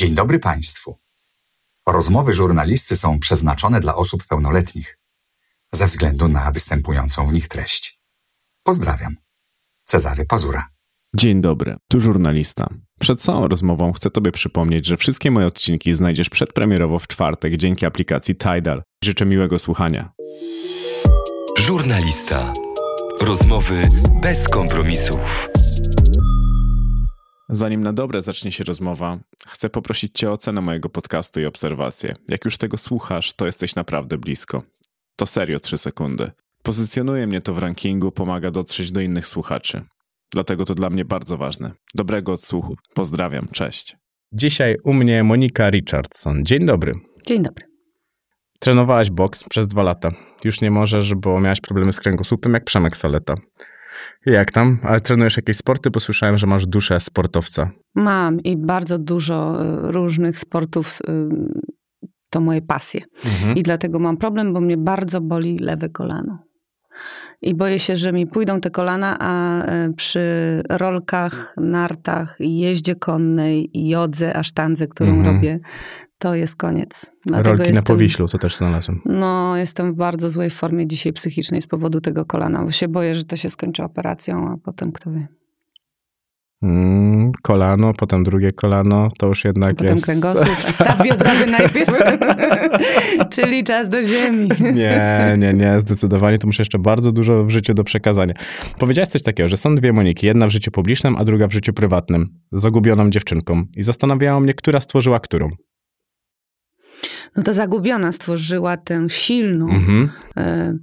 Dzień dobry Państwu. Rozmowy żurnalisty są przeznaczone dla osób pełnoletnich ze względu na występującą w nich treść. Pozdrawiam. Cezary Pazura. Dzień dobry, tu żurnalista. Przed całą rozmową chcę Tobie przypomnieć, że wszystkie moje odcinki znajdziesz przedpremierowo w czwartek dzięki aplikacji Tidal. Życzę miłego słuchania. Żurnalista. Rozmowy bez kompromisów. Zanim na dobre zacznie się rozmowa, chcę poprosić Cię o ocenę mojego podcastu i obserwację. Jak już tego słuchasz, to jesteś naprawdę blisko. To serio 3 sekundy. Pozycjonuje mnie to w rankingu, pomaga dotrzeć do innych słuchaczy. Dlatego to dla mnie bardzo ważne. Dobrego odsłuchu. Pozdrawiam, cześć. Dzisiaj u mnie Monika Richardson. Dzień dobry. Dzień dobry. Trenowałaś boks przez dwa lata. Już nie możesz, bo miałaś problemy z kręgosłupem, jak Przemek Saleta. Jak tam? Ale trenujesz jakieś sporty? Bo słyszałem, że masz duszę sportowca. Mam i bardzo dużo y, różnych sportów. y, To moje pasje. Mhm. I dlatego mam problem, bo mnie bardzo boli lewe kolano. I boję się, że mi pójdą te kolana, a y, przy rolkach, nartach, jeździe konnej, jodze, a sztandze, którą Mhm. robię, to jest koniec. Dlatego Rolki na jestem, Powiślu, to też znalazłem. No, jestem w bardzo złej formie dzisiaj psychicznej z powodu tego kolana, bo się boję, że to się skończy operacją, a potem kto wie. Mm, kolano, potem drugie kolano, to już jednak Potem jest... kręgosłup, staw biodrowy najpierw. Czyli czas do ziemi. Nie, nie, nie, zdecydowanie to muszę jeszcze bardzo dużo w życiu do przekazania. Powiedziałaś coś takiego, że są dwie Moniki, jedna w życiu publicznym, a druga w życiu prywatnym, zagubioną dziewczynką. I zastanawiało mnie, która stworzyła którą. No to Zagubiona stworzyła tę silną, Mhm. e,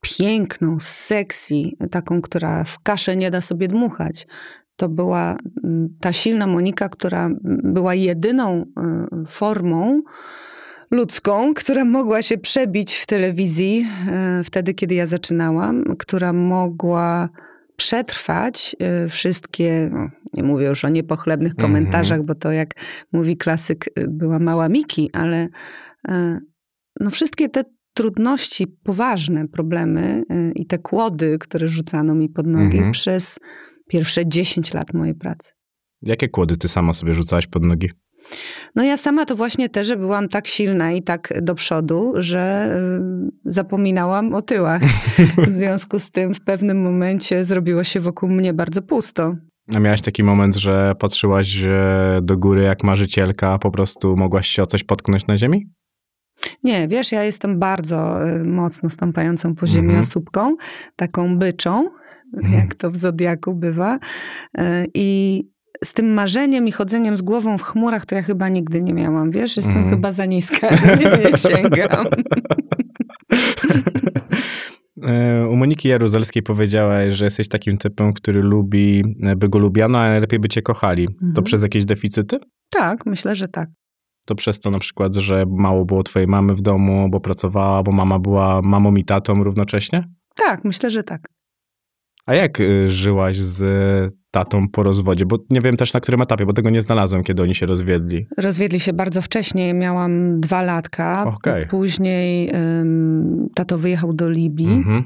piękną, sexy, taką, która w kaszę nie da sobie dmuchać. To była mm, ta silna Monika, która mm, była jedyną e, formą ludzką, która mogła się przebić w telewizji e, wtedy, kiedy ja zaczynałam, która mogła przetrwać e, wszystkie, no, nie mówię już o niepochlebnych Mhm. komentarzach, bo to jak mówi klasyk, była mała Miki, ale no wszystkie te trudności, poważne problemy y, i te kłody, które rzucano mi pod nogi Mhm. przez pierwsze 10 lat mojej pracy. Jakie kłody ty sama sobie rzucałaś pod nogi? No ja sama to właśnie też, że byłam tak silna i tak do przodu, że y, zapominałam o tyłach. W związku z tym w pewnym momencie zrobiło się wokół mnie bardzo pusto. A miałaś taki moment, że patrzyłaś e, do góry jak marzycielka, po prostu mogłaś się o coś potknąć na ziemi? Nie, wiesz, ja jestem bardzo y, mocno stąpającą po ziemi Mhm. osóbką, taką byczą, Mhm. jak to w Zodiaku bywa. Y, I z tym marzeniem i chodzeniem z głową w chmurach to ja chyba nigdy nie miałam, wiesz? Jestem Mhm. chyba za niska, nie, nie sięgam. E, U Moniki Jaruzelskiej powiedziałaś, że jesteś takim typem, który lubi, e, by go lubiano, a najlepiej by cię kochali. To Mhm. przez jakieś deficyty? Tak, myślę, że tak. To przez to na przykład, że mało było twojej mamy w domu, bo pracowała, bo mama była mamą i tatą równocześnie? Tak, myślę, że tak. A jak y, żyłaś z tatą po rozwodzie? Bo nie wiem też na którym etapie, bo tego nie znalazłem, kiedy oni się rozwiedli. Rozwiedli się bardzo wcześnie, miałam dwa latka. Okej. Później ym, tato wyjechał do Libii. Mhm.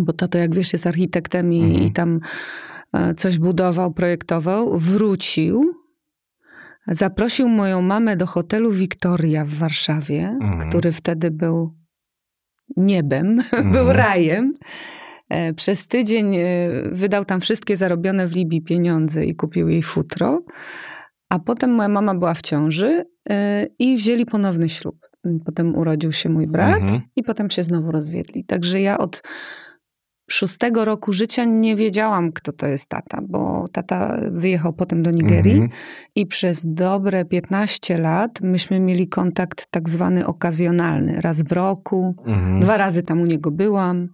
bo tato, jak wiesz, jest architektem i, Mhm. i tam e, coś budował, projektował, wrócił, zaprosił moją mamę do hotelu Victoria w Warszawie, Mhm. który wtedy był niebem, Mhm. był rajem. E, Przez tydzień e, wydał tam wszystkie zarobione w Libii pieniądze i kupił jej futro. A potem moja mama była w ciąży e, i wzięli ponowny ślub. Potem urodził się mój brat Mhm. i potem się znowu rozwiedli. Także ja od szóstego roku życia nie wiedziałam, kto to jest tata, bo tata wyjechał potem do Nigerii Mhm. i przez dobre 15 lat myśmy mieli kontakt tak zwany okazjonalny. Raz w roku, Mhm. dwa razy tam u niego byłam.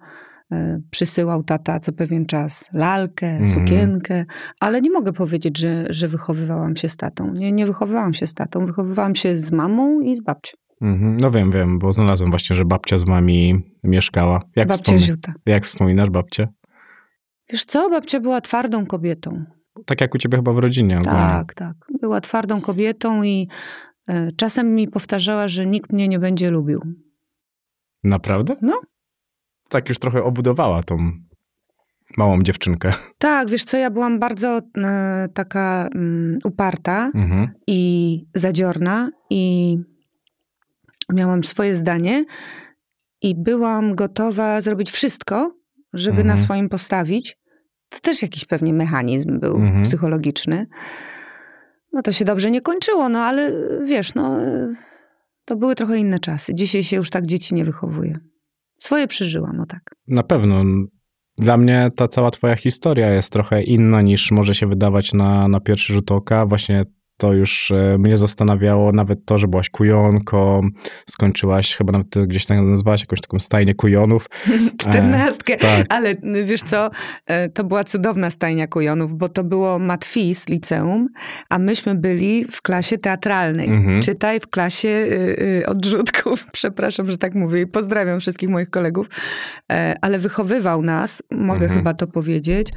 E, Przysyłał tata co pewien czas lalkę, Mhm. sukienkę, ale nie mogę powiedzieć, że, że wychowywałam się z tatą. Nie, nie wychowywałam się z tatą, wychowywałam się z mamą i z babcią. Mhm. No wiem, wiem, bo znalazłem właśnie, że babcia z wami mieszkała. Jak, Babcia wspomi- Ziuta. jak wspominasz babcię? Wiesz co, babcia była twardą kobietą. Tak jak u ciebie chyba w rodzinie. ogólnie. Tak, tak. Była twardą kobietą i e, czasem mi powtarzała, że nikt mnie nie będzie lubił. Naprawdę? No. Tak już trochę obudowała tą Małą dziewczynkę. Tak, wiesz co, ja byłam bardzo e, taka mm, uparta Mhm. i zadziorna i miałam swoje zdanie i byłam gotowa zrobić wszystko, żeby Mhm. na swoim postawić. To też jakiś pewnie mechanizm był Mhm. psychologiczny. No to się dobrze nie kończyło, no ale wiesz, no to były trochę inne czasy. Dzisiaj się już tak dzieci nie wychowuje. Swoje przeżyłam, o tak. Na pewno. Dla mnie ta cała twoja historia jest trochę inna niż może się wydawać na, na pierwszy rzut oka. Właśnie to już e, mnie zastanawiało, nawet to, że byłaś kujonką, skończyłaś, chyba nawet gdzieś tam nazwałaś jakąś taką stajnię kujonów. Czternastkę. tak. Ale y, wiesz co, e, to była cudowna stajnia kujonów, bo to było matwis liceum, a myśmy byli w klasie teatralnej. Mhm. Czytaj w klasie y, y, odrzutków, przepraszam, że tak mówię i pozdrawiam wszystkich moich kolegów, E, ale wychowywał nas, mogę Mhm. chyba to powiedzieć,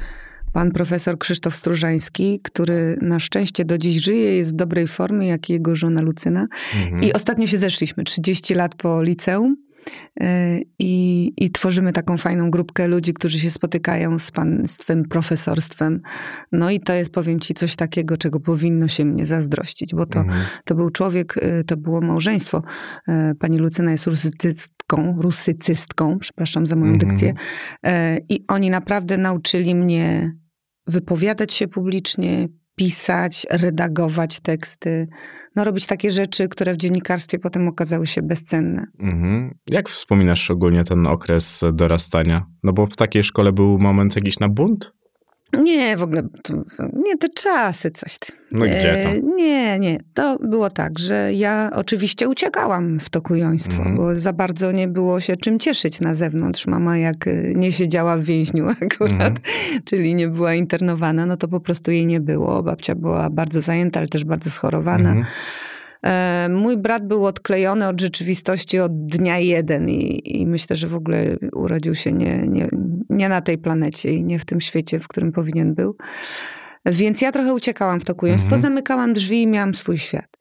pan profesor Krzysztof Stróżański, który na szczęście do dziś żyje, jest w dobrej formie, jak i jego żona Lucyna. Mhm. I ostatnio się zeszliśmy, 30 lat po liceum. e, I, I tworzymy taką fajną grupkę ludzi, którzy się spotykają z państwem, profesorstwem. No i to jest, powiem ci, coś takiego, czego powinno się mnie zazdrościć, bo to, Mhm. to był człowiek, y, to było małżeństwo. E, Pani Lucyna jest rusycystką, rusycystką, przepraszam za moją Mhm. dykcję. E, I oni naprawdę nauczyli mnie wypowiadać się publicznie, pisać, redagować teksty, no robić takie rzeczy, które w dziennikarstwie potem okazały się bezcenne. Mhm. Jak wspominasz ogólnie ten okres dorastania? No bo w takiej szkole był moment jakiś na bunt? Nie, w ogóle, to, nie te czasy, coś ty. No gdzie E, tam? Nie, nie. To było tak, że ja oczywiście uciekałam w to kujoństwo, Mhm. bo za bardzo nie było się czym cieszyć na zewnątrz. Mama jak y, nie siedziała w więźniu akurat, Mhm. czyli nie była internowana, no to po prostu jej nie było. Babcia była bardzo zajęta, ale też bardzo schorowana. Mhm. E, Mój brat był odklejony od rzeczywistości od dnia jeden i, i myślę, że w ogóle urodził się nie, nie, nie na tej planecie i nie w tym świecie, w którym powinien był. Więc ja trochę uciekałam w to kujoństwo, Mhm. zamykałam drzwi i miałam swój świat.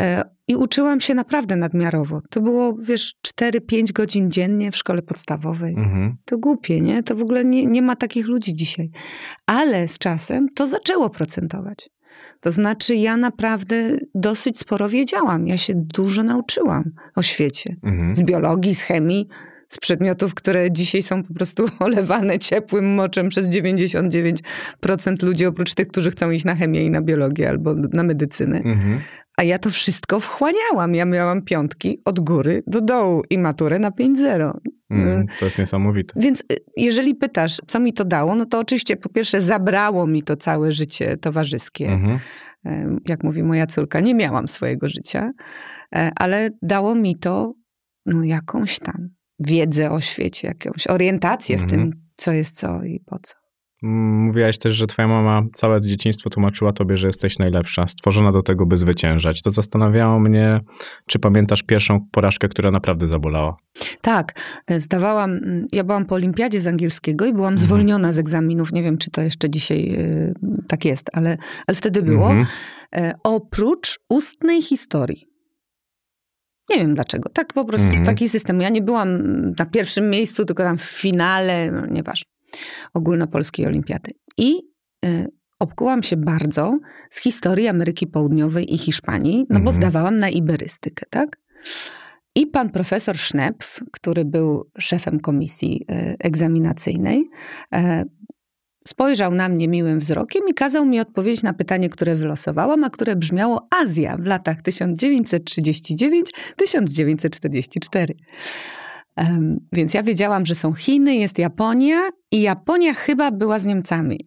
E, I uczyłam się naprawdę nadmiarowo. To było, wiesz, 4-5 godzin dziennie w szkole podstawowej. Mhm. To głupie, nie? To w ogóle nie, nie ma takich ludzi dzisiaj. Ale z czasem to zaczęło procentować. To znaczy, ja naprawdę dosyć sporo wiedziałam. Ja się dużo nauczyłam o świecie. Mhm. Z biologii, z chemii, z przedmiotów, które dzisiaj są po prostu olewane ciepłym moczem przez 99% ludzi, oprócz tych, którzy chcą iść na chemię i na biologię albo na medycynę. Mhm. A ja to wszystko wchłaniałam. Ja miałam piątki od góry do dołu i maturę na 5-0. Mhm. To jest niesamowite. Więc y, jeżeli pytasz, co mi to dało, no to oczywiście po pierwsze zabrało mi to całe życie towarzyskie. Mhm. Jak mówi moja córka, nie miałam swojego życia, e, ale dało mi to no, jakąś tam wiedzę o świecie, jakąś orientację w Mhm. tym, co jest co i po co. Mówiłaś też, że twoja mama całe dzieciństwo tłumaczyła tobie, że jesteś najlepsza, stworzona do tego, by zwyciężać. To zastanawiało mnie, czy pamiętasz pierwszą porażkę, która naprawdę zabolała? Tak, zdawałam, ja byłam po olimpiadzie z angielskiego i byłam Mhm. zwolniona z egzaminów. Nie wiem, czy to jeszcze dzisiaj y, tak jest, ale, ale wtedy było. Mhm. e, oprócz ustnej historii. Nie wiem dlaczego. Tak po prostu, Mhm. taki system. Ja nie byłam na pierwszym miejscu, tylko tam w finale, no nieważne, ogólnopolskiej olimpiady. I y, obkułam się bardzo z historii Ameryki Południowej i Hiszpanii, no bo Mhm. zdawałam na iberystykę, tak? I pan profesor Sznepf, który był szefem komisji y, egzaminacyjnej, e, spojrzał na mnie miłym wzrokiem i kazał mi odpowiedzieć na pytanie, które wylosowałam, a które brzmiało Azja w latach 1939-1944. Więc ja wiedziałam, że są Chiny, jest Japonia i Japonia chyba była z Niemcami.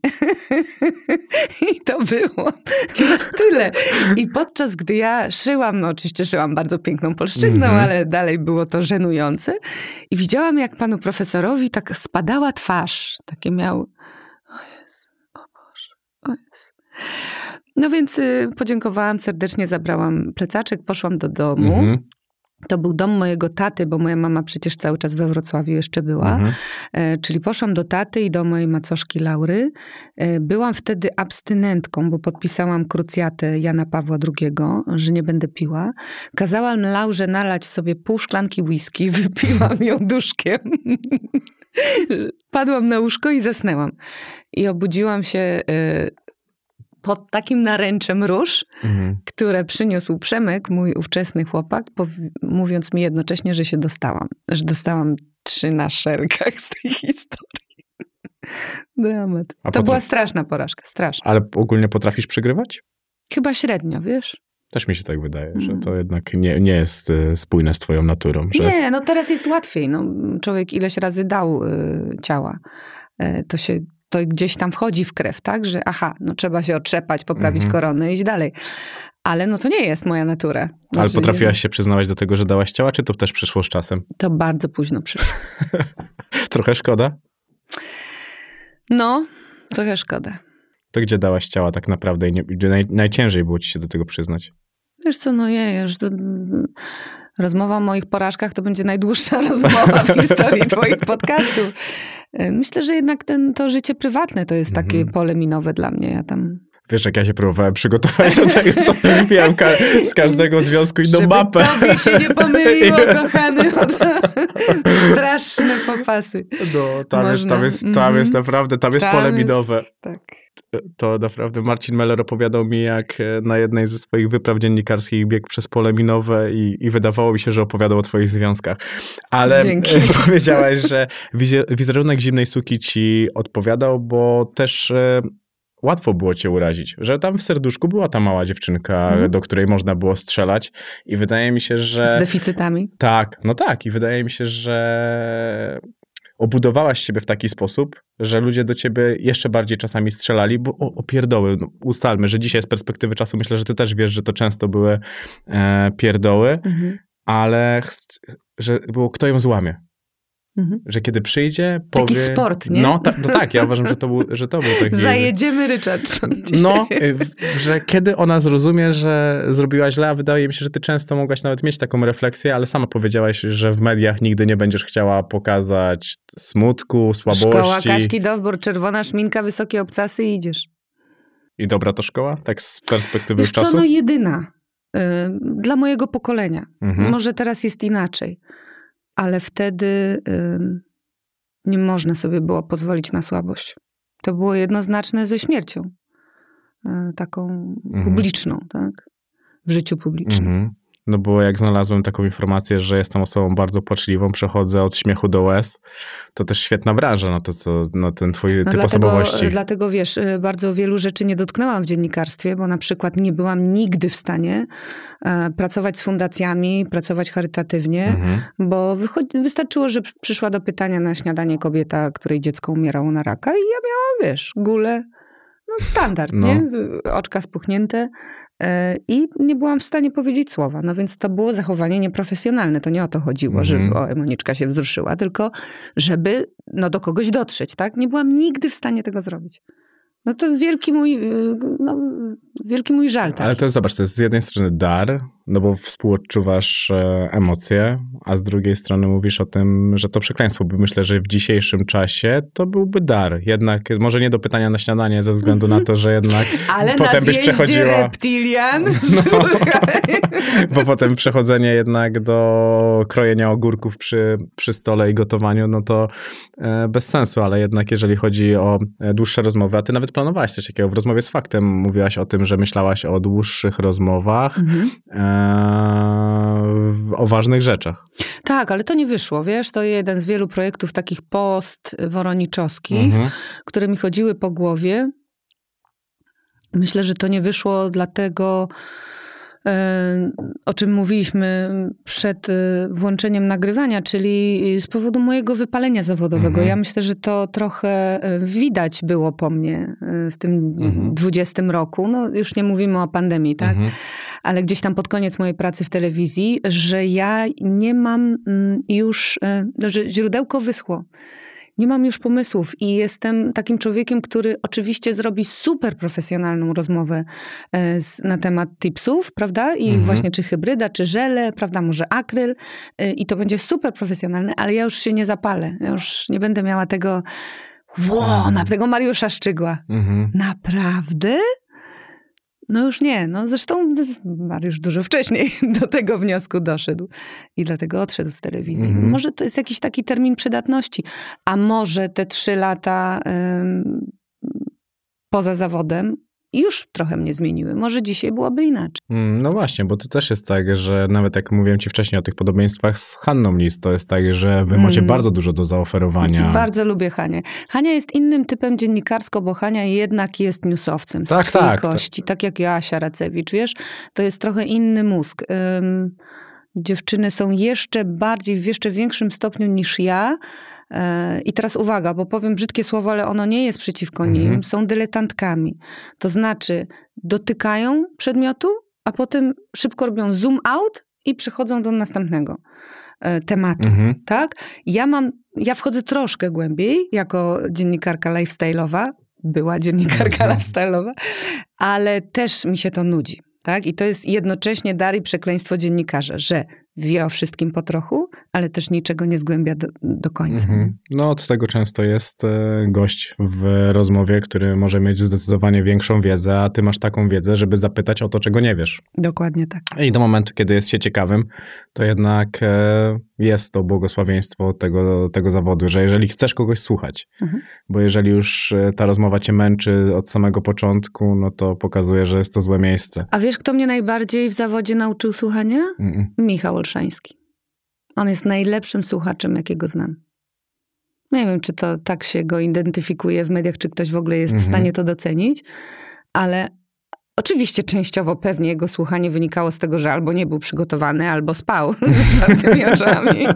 I to było tyle. I podczas gdy ja szyłam, no oczywiście szyłam bardzo piękną polszczyzną, Mhm. ale dalej było to żenujące. I widziałam, jak panu profesorowi tak spadała twarz. Takie miał, o Jezu, o Boże, o Jezu. No więc y, podziękowałam serdecznie, zabrałam plecaczek, poszłam do domu. Mhm. To był dom mojego taty, bo moja mama przecież cały czas we Wrocławiu jeszcze była. Mhm. E, czyli poszłam do taty i do mojej macoszki Laury. E, byłam wtedy abstynentką, bo podpisałam krucjatę Jana Pawła II, że nie będę piła. Kazałam Laurze nalać sobie pół szklanki whisky, wypiłam ją duszkiem. Padłam na łóżko i zasnęłam. I obudziłam się y, pod takim naręczem róż, Mhm. które przyniósł Przemek, mój ówczesny chłopak, mówiąc mi jednocześnie, że się dostałam. Że dostałam trzy na szerkach z tej historii. Dramat. A to potem- była straszna porażka, straszna. Ale ogólnie potrafisz przegrywać? Chyba średnio, wiesz? Też mi się tak wydaje, że Mm. to jednak nie, nie jest e, spójne z twoją naturą. Że... Nie, no teraz jest łatwiej. No, człowiek ileś razy dał y, ciała. Y, to się to gdzieś tam wchodzi w krew, tak? Że aha, no trzeba się otrzepać, poprawić Mhm. koronę i iść dalej. Ale no to nie jest moja natura. Ale Znaczy, potrafiłaś się przyznawać do tego, że dałaś ciała, czy to też przyszło z czasem? To bardzo późno przyszło. Trochę szkoda. No, trochę szkoda. To gdzie dałaś ciała tak naprawdę i nie, naj, najciężej było ci się do tego przyznać? Wiesz co, no je, już to, rozmowa o moich porażkach to będzie najdłuższa rozmowa w historii twoich podcastów. Y, Myślę, że jednak ten, to życie prywatne to jest takie Mhm. pole minowe dla mnie. Ja tam Wiesz, jak ja się próbowałem przygotować do tego, to miałem z każdego związku inną Żeby mapę. tobie się nie pomyliło, kochany. Straszne popasy. No, tam, jest, tam, jest, tam Mhm. jest naprawdę, tam jest Tam pole minowe. Tak. To naprawdę Marcin Meller opowiadał mi, jak e, na jednej ze swoich wypraw dziennikarskich biegł przez pole minowe i, i wydawało mi się, że opowiadał o twoich związkach. Ale Dzięki. powiedziałaś, że wizerunek zimnej suki ci odpowiadał, bo też e, łatwo było cię urazić. Że tam w serduszku była ta mała dziewczynka, Mhm. do której można było strzelać i wydaje mi się, że... Z deficytami. Tak, no tak. I wydaje mi się, że obudowałaś siebie w taki sposób, że ludzie do ciebie jeszcze bardziej czasami strzelali, bo o, o pierdoły, no, ustalmy, że dzisiaj z perspektywy czasu myślę, że ty też wiesz, że to często były e, pierdoły, Mhm. ale że było kto ją złamie. Mhm. Że kiedy przyjdzie, Taki powie... sport, nie? No, ta, no tak, ja uważam, że to był, że to był taki... Zajedziemy Richardson. No, y, w- że kiedy ona zrozumie, że zrobiła źle, a wydaje mi się, że ty często mogłaś nawet mieć taką refleksję, ale sama powiedziałaś, że w mediach nigdy nie będziesz chciała pokazać smutku, Szkoła słabości. Kaśki Dowbor, czerwona szminka, wysokie obcasy i idziesz. I dobra to szkoła? Tak z perspektywy Wiesz co, czasu? no jedyna. y, Dla mojego pokolenia. Mhm. Może teraz jest inaczej, ale wtedy nie można sobie było pozwolić na słabość. To było jednoznaczne ze śmiercią. y, Taką Mhm. publiczną, tak? W życiu publicznym. Mhm. No bo jak znalazłem taką informację, że jestem osobą bardzo płaczliwą, przechodzę od śmiechu do łez, to też świetna branża na to, co, na ten twój No typ dlatego, osobowości. dlatego wiesz, y, bardzo wielu rzeczy nie dotknęłam w dziennikarstwie, bo na przykład nie byłam nigdy w stanie e, pracować z fundacjami, pracować charytatywnie, Mhm. bo wystarczyło, że przyszła do pytania na śniadanie kobieta, której dziecko umierało na raka i ja miałam, wiesz, gulę, no standard, No. nie? Oczka spuchnięte i nie byłam w stanie powiedzieć słowa. No więc to było zachowanie nieprofesjonalne. To nie o to chodziło, Mhm. żeby o, Moniczka się wzruszyła, tylko żeby no, do kogoś dotrzeć, tak? Nie byłam nigdy w stanie tego zrobić. No to wielki mój, y, no, wielki mój żal taki. Ale to jest, zobacz, to jest z jednej strony dar, no bo współodczuwasz e, emocje, a z drugiej strony mówisz o tym, że to przekleństwo, bo myślę, że w dzisiejszym czasie to byłby dar. Jednak, może nie do pytania na śniadanie ze względu na to, że jednak Ale potem byś przechodziła... reptilian, No. Bo potem przechodzenie jednak do krojenia ogórków przy, przy stole i gotowaniu, no to e, bez sensu, ale jednak jeżeli chodzi o e, dłuższe rozmowy, a ty nawet planowałaś coś takiego w rozmowie z faktem, mówiłaś o tym, że myślałaś o dłuższych rozmowach, Mhm. O ważnych rzeczach. Tak, ale to nie wyszło, wiesz, to jeden z wielu projektów takich post-woroniczowskich, Mhm. które mi chodziły po głowie. Myślę, że to nie wyszło dlatego, o czym mówiliśmy przed e, włączeniem nagrywania, czyli z powodu mojego wypalenia zawodowego. Mhm. Ja myślę, że to trochę e, widać było po mnie e, w tym Mhm. 20 roku. No, już nie mówimy o pandemii, tak? Mhm. ale gdzieś tam pod koniec mojej pracy w telewizji, że ja nie mam mm, już, e, że źródełko wyschło. Nie mam już pomysłów i jestem takim człowiekiem, który oczywiście zrobi super profesjonalną rozmowę e, z, na temat tipsów, prawda? I Mhm. właśnie czy hybryda, czy żele, prawda? Może akryl e, i to będzie super profesjonalne, ale ja już się nie zapalę. Ja już nie będę miała tego, wow, na tego Mariusza Szczygła. Mhm. Naprawdę? No już nie, no zresztą Mariusz dużo wcześniej do tego wniosku doszedł i dlatego odszedł z telewizji. Mhm. Może to jest jakiś taki termin przydatności, a może te trzy lata ym, poza zawodem już trochę mnie zmieniły. Może dzisiaj byłoby inaczej. Mm, No właśnie, bo to też jest tak, że nawet jak mówiłem ci wcześniej o tych podobieństwach z Hanną Lis, to jest tak, że wy macie Mm. bardzo dużo do zaoferowania. Bardzo lubię Hanię. Hania jest innym typem dziennikarsko, bo Hania jednak jest newsowcem z Tak, i tak, kości, tak jak Joasia Racewicz, wiesz? To jest trochę inny mózg. Dziewczyny są jeszcze bardziej, w jeszcze większym stopniu niż ja. I teraz uwaga, bo powiem brzydkie słowo, ale ono nie jest przeciwko Mhm. nim. Są dyletantkami. To znaczy dotykają przedmiotu, a potem szybko robią zoom out i przechodzą do następnego e, tematu Mhm. tak? Ja mam, ja wchodzę troszkę głębiej jako dziennikarka lifestyle'owa, była dziennikarka Mhm. lifestyle'owa, ale też mi się to nudzi, tak? I to jest jednocześnie dar i przekleństwo dziennikarza, że wie o wszystkim po trochu, ale też niczego nie zgłębia do, do końca. Mhm. No od tego często jest e, gość w rozmowie, który może mieć zdecydowanie większą wiedzę, a ty masz taką wiedzę, żeby zapytać o to, czego nie wiesz. Dokładnie tak. I do momentu, kiedy jest się ciekawym, to jednak e, jest to błogosławieństwo tego, tego zawodu, że jeżeli chcesz kogoś słuchać, Mhm. bo jeżeli już e, ta rozmowa cię męczy od samego początku, no to pokazuje, że jest to złe miejsce. A wiesz, kto mnie najbardziej w zawodzie nauczył słuchania? Mm-mm. Michał Olszański. On jest najlepszym słuchaczem, jakiego znam. Nie wiem, czy to tak się go identyfikuje w mediach, czy ktoś w ogóle jest w Mhm. stanie to docenić, ale oczywiście częściowo pewnie jego słuchanie wynikało z tego, że albo nie był przygotowany, albo spał z otwartymi oczami.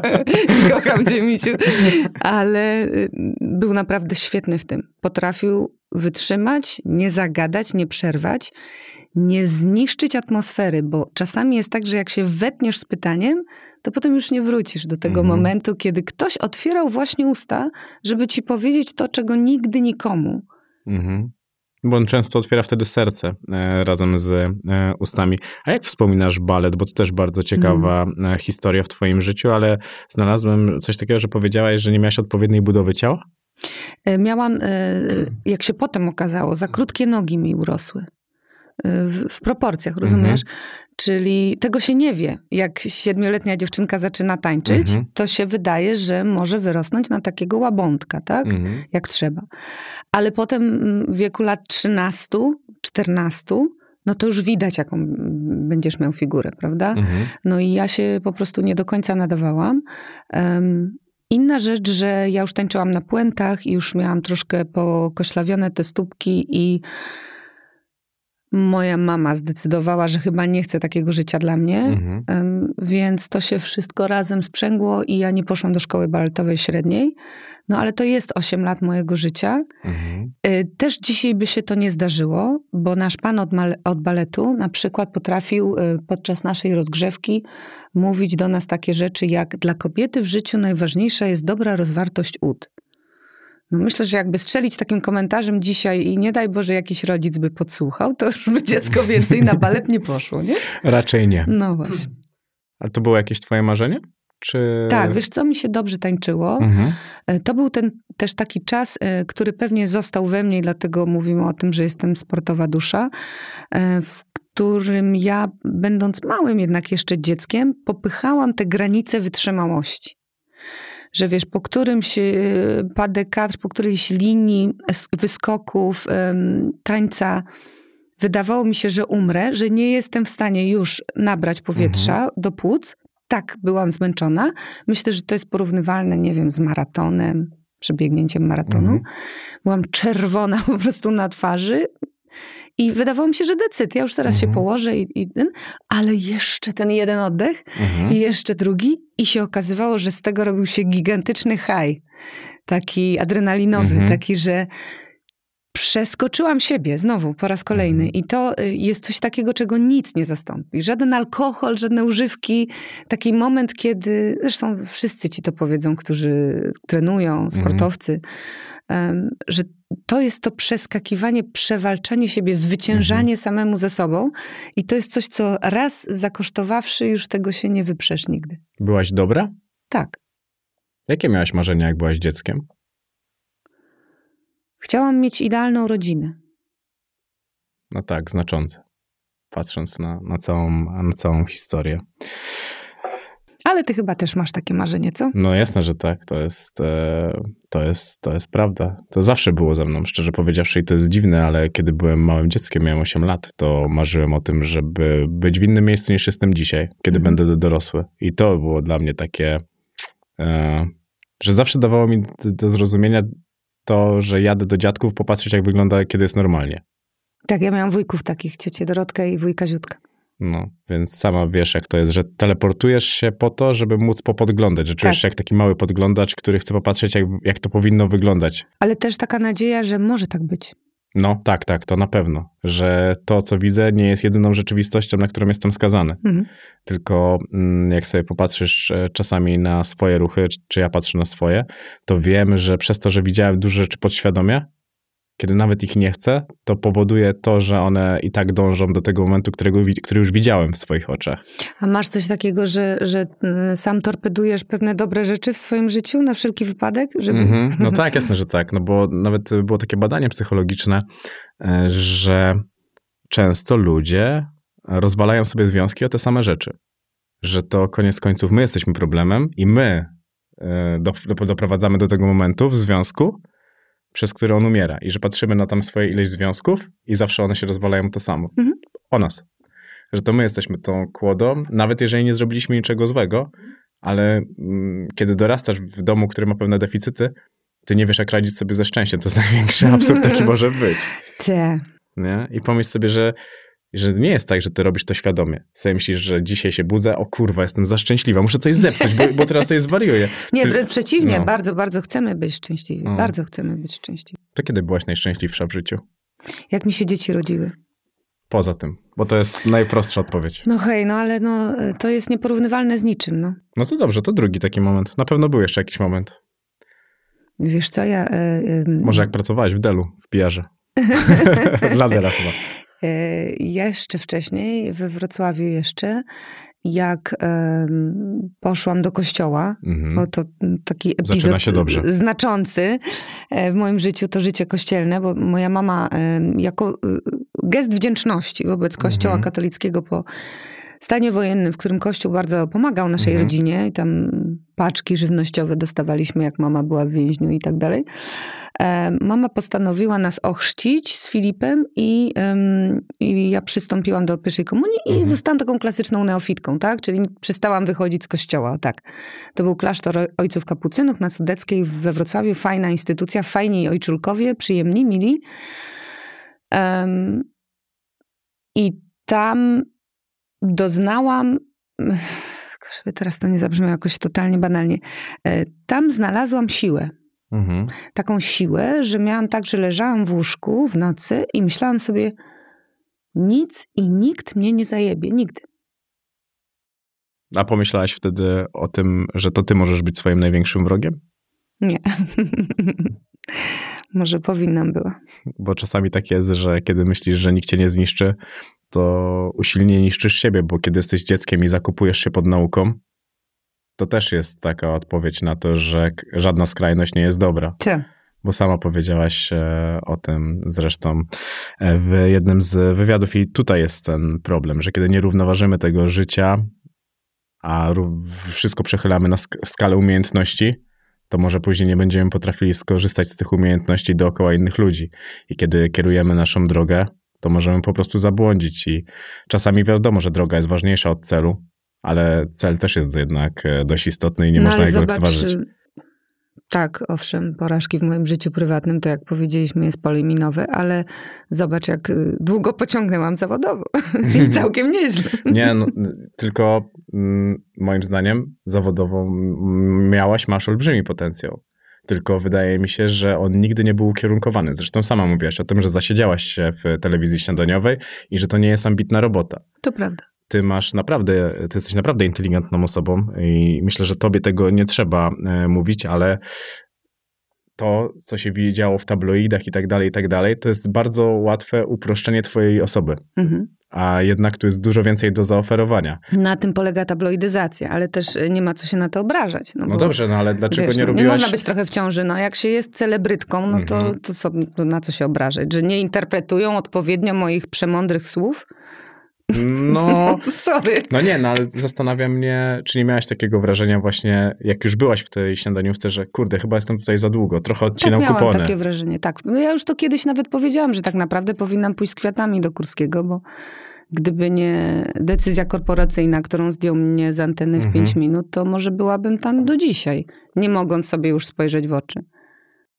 Kocham cię, Misiu. Ale y, był naprawdę świetny w tym. Potrafił wytrzymać, nie zagadać, nie przerwać, nie zniszczyć atmosfery, bo czasami jest tak, że jak się wetniesz z pytaniem, to potem już nie wrócisz do tego Mhm. momentu, kiedy ktoś otwierał właśnie usta, żeby ci powiedzieć to, czego nigdy nikomu. Mhm. Bo on często otwiera wtedy serce e, razem z e, ustami. A jak wspominasz balet? Bo to też bardzo ciekawa e, historia w twoim życiu, ale znalazłem coś takiego, że powiedziałaś, że nie miałaś odpowiedniej budowy ciała? E, Miałam, e, jak się potem okazało, za krótkie nogi mi urosły. W, w proporcjach, rozumiesz? Czyli tego się nie wie. Jak siedmioletnia dziewczynka zaczyna tańczyć, Mhm. to się wydaje, że może wyrosnąć na takiego łabątka, tak? Mhm. Jak trzeba. Ale potem w wieku lat 13, 14, no to już widać, jaką będziesz miał figurę, prawda? Mhm. No i ja się po prostu nie do końca nadawałam. Em, Inna rzecz, że ja już tańczyłam na puentach i już miałam troszkę pokoślawione te stópki i moja mama zdecydowała, że chyba nie chce takiego życia dla mnie. Mhm. Więc to się wszystko razem sprzęgło i ja nie poszłam do szkoły baletowej średniej. No ale to jest 8 lat mojego życia. Mhm. Y, Też dzisiaj by się to nie zdarzyło, bo nasz pan od, od baletu na przykład potrafił y, podczas naszej rozgrzewki mówić do nas takie rzeczy jak dla kobiety w życiu najważniejsza jest dobra rozwartość ud. No myślę, że jakby strzelić takim komentarzem dzisiaj i nie daj Boże jakiś rodzic by podsłuchał, to już by dziecko więcej na balet nie poszło, nie? Raczej nie. No właśnie. A to było jakieś twoje marzenie? Czy... Tak, wiesz co, mi się dobrze tańczyło. Mhm. E, To był ten też taki czas, e, który pewnie został we mnie, dlatego mówimy o tym, że jestem sportowa dusza, e, w którym ja, będąc małym jednak jeszcze dzieckiem, popychałam te granice wytrzymałości. Że wiesz, po którymś pas de quatre, po którejś linii wyskoków, tańca, wydawało mi się, że umrę, że nie jestem w stanie już nabrać powietrza do płuc. Tak, byłam zmęczona. Myślę, że to jest porównywalne, nie wiem, z maratonem, przebiegnięciem maratonu. Mhm. Byłam czerwona po prostu na twarzy. I wydawało mi się, że decyd, ja już teraz Mhm. się położę i, i ten, ale jeszcze ten jeden oddech Mhm. i jeszcze drugi i się okazywało, że z tego robił się gigantyczny high, taki adrenalinowy, Mhm. taki, że przeskoczyłam siebie znowu po raz kolejny Mhm. i to y, jest coś takiego, czego nic nie zastąpi. Żaden alkohol, żadne używki. Taki moment, kiedy, zresztą wszyscy ci to powiedzą, którzy trenują, sportowcy, em, że to jest to przeskakiwanie, przewalczanie siebie, zwyciężanie samemu ze sobą i to jest coś, co raz zakosztowawszy, już tego się nie wyprzesz nigdy. Byłaś dobra? Tak. Jakie miałaś marzenia, jak byłaś dzieckiem? Chciałam mieć idealną rodzinę. No tak, znaczące. Patrząc na, na, całą, na całą historię. Ale ty chyba też masz takie marzenie, co? No jasne, że tak. To jest, e, to jest, to jest prawda. To zawsze było ze mną, szczerze powiedziawszy, i to jest dziwne, ale kiedy byłem małym dzieckiem, miałem 8 lat, to marzyłem o tym, żeby być w innym miejscu niż jestem dzisiaj, kiedy Mhm. będę dorosły. I to było dla mnie takie, e, że zawsze dawało mi do, do zrozumienia to, że jadę do dziadków popatrzeć, jak wygląda, kiedy jest normalnie. Tak, ja miałam wujków takich, ciocię Dorotkę i wujka Ziutka. No, więc sama wiesz, jak to jest, że teleportujesz się po to, żeby móc popodglądać, że czujesz Tak. się jak taki mały podglądacz, który chce popatrzeć, jak, jak to powinno wyglądać. Ale też taka nadzieja, że może tak być. No, tak, tak, to na pewno, że to, co widzę, nie jest jedyną rzeczywistością, na którą jestem skazany. Mhm. Tylko mm, jak sobie popatrzysz e, czasami na swoje ruchy, czy- czy ja patrzę na swoje, to wiem, że przez to, że widziałem dużo rzeczy podświadomie, kiedy nawet ich nie chcę, to powoduje to, że one i tak dążą do tego momentu, którego, który już widziałem w swoich oczach. A masz coś takiego, że, że mm, sam torpedujesz pewne dobre rzeczy w swoim życiu na wszelki wypadek? Żeby... Mhm. No tak, jasne, że tak. No bo nawet było takie badanie psychologiczne, e, że często ludzie rozwalają sobie związki o te same rzeczy. Że to koniec końców my jesteśmy problemem i my e, do, do, doprowadzamy do tego momentu w związku, przez który on umiera. I że patrzymy na tam swoje ileś związków i zawsze one się rozwalają to samo. Mhm. O nas. Że to my jesteśmy tą kłodą, nawet jeżeli nie zrobiliśmy niczego złego, ale mm, kiedy dorastasz w domu, który ma pewne deficyty, ty nie wiesz, jak radzić sobie ze szczęściem. To jest największy absurd, jaki może być. Te. Nie? I pomyśl sobie, że, że nie jest tak, że ty robisz to świadomie. Sobie myślisz, że dzisiaj się budzę, o kurwa, jestem za szczęśliwa, muszę coś zepsuć, bo, bo teraz to jest zwariuję. Nie, wręcz przeciwnie, no. bardzo, bardzo chcemy być szczęśliwi. No. Bardzo chcemy być szczęśliwi. To kiedy byłaś najszczęśliwsza w życiu? Jak mi się dzieci rodziły. Poza tym, bo to jest najprostsza odpowiedź. No hej, no ale no, to jest nieporównywalne z niczym, no. No to dobrze, to drugi taki moment. Na pewno był jeszcze jakiś moment. Wiesz co, ja... E, e, Może jak pracowałeś w Delu, w PR-ze. Dla Dela chyba. E, Jeszcze wcześniej, we Wrocławiu jeszcze, jak em, poszłam do kościoła, Mhm. bo to taki epizod znaczący e, w moim życiu, to życie kościelne, bo moja mama jako y, gest wdzięczności wobec kościoła Mhm. katolickiego po stanie wojennym, w którym kościół bardzo pomagał naszej Mhm. rodzinie i tam paczki żywnościowe dostawaliśmy, jak mama była w więźniu i tak dalej. E, Mama postanowiła nas ochrzcić z Filipem i, i ja przystąpiłam do pierwszej komunii i Mhm. zostałam taką klasyczną neofitką, tak? Czyli przestałam wychodzić z kościoła, tak. To był klasztor ojców kapucynów na Sudeckiej we Wrocławiu. Fajna instytucja, fajni ojczulkowie, przyjemni, mili. I tam doznałam, żeby teraz to nie zabrzmiało jakoś totalnie banalnie, e, tam znalazłam siłę Mhm. taką siłę, że miałam tak, że leżałam w łóżku w nocy i myślałam sobie, nic i nikt mnie nie zajebie, nigdy. A pomyślałaś wtedy o tym, że to ty możesz być swoim największym wrogiem? Nie. Może powinnam była. Bo czasami tak jest, że kiedy myślisz, że nikt cię nie zniszczy, to usilnie niszczysz siebie, bo kiedy jesteś dzieckiem i zakupujesz się pod nauką, to też jest taka odpowiedź na to, że żadna skrajność nie jest dobra. Ty. Bo sama powiedziałaś e, o tym zresztą e, w jednym z wywiadów, i tutaj jest ten problem, że kiedy nie równoważymy tego życia, a wszystko przechylamy na sk- skalę umiejętności, to może później nie będziemy potrafili skorzystać z tych umiejętności dookoła innych ludzi. I kiedy kierujemy naszą drogę, to możemy po prostu zabłądzić. I czasami wiadomo, że droga jest ważniejsza od celu, ale cel też jest jednak e, dość istotny i nie no można jego zobacz, lekceważyć. y, tak, owszem, porażki w moim życiu prywatnym, to jak powiedzieliśmy, jest pole minowe, ale zobacz, jak y, długo pociągnęłam zawodowo. I całkiem nieźle. Nie, no, tylko mm, moim zdaniem zawodowo miałaś, masz olbrzymi potencjał. Tylko wydaje mi się, że on nigdy nie był ukierunkowany. Zresztą sama mówiłaś o tym, że zasiedziałaś się w telewizji śniadaniowej i że to nie jest ambitna robota. To prawda. Ty masz naprawdę, ty jesteś naprawdę inteligentną osobą i myślę, że tobie tego nie trzeba e, mówić, ale to, co się widziało w tabloidach i tak dalej, i tak dalej, to jest bardzo łatwe uproszczenie twojej osoby. Mhm. A jednak tu jest dużo więcej do zaoferowania. Na tym polega tabloidyzacja, ale też y, nie ma co się na to obrażać. No, bo, dobrze, no ale dlaczego wiesz, nie no, robiłaś... Nie można być trochę w ciąży. No, jak się jest celebrytką, no to, Mhm. to, co, to na co się obrażać? Że nie interpretują odpowiednio moich przemądrych słów? No, Sorry. no nie, no ale zastanawia mnie, czy nie miałaś takiego wrażenia właśnie, jak już byłaś w tej śniadaniówce, że kurde, chyba jestem tutaj za długo, trochę Tak odcinam miałam kupony. takie wrażenie, tak. No Ja już to kiedyś nawet powiedziałam, że tak naprawdę powinnam pójść z kwiatami do Kurskiego, bo gdyby nie decyzja korporacyjna, którą zdjął mnie z anteny w Mhm. 5 minut, to może byłabym tam do dzisiaj, nie mogąc sobie już spojrzeć w oczy.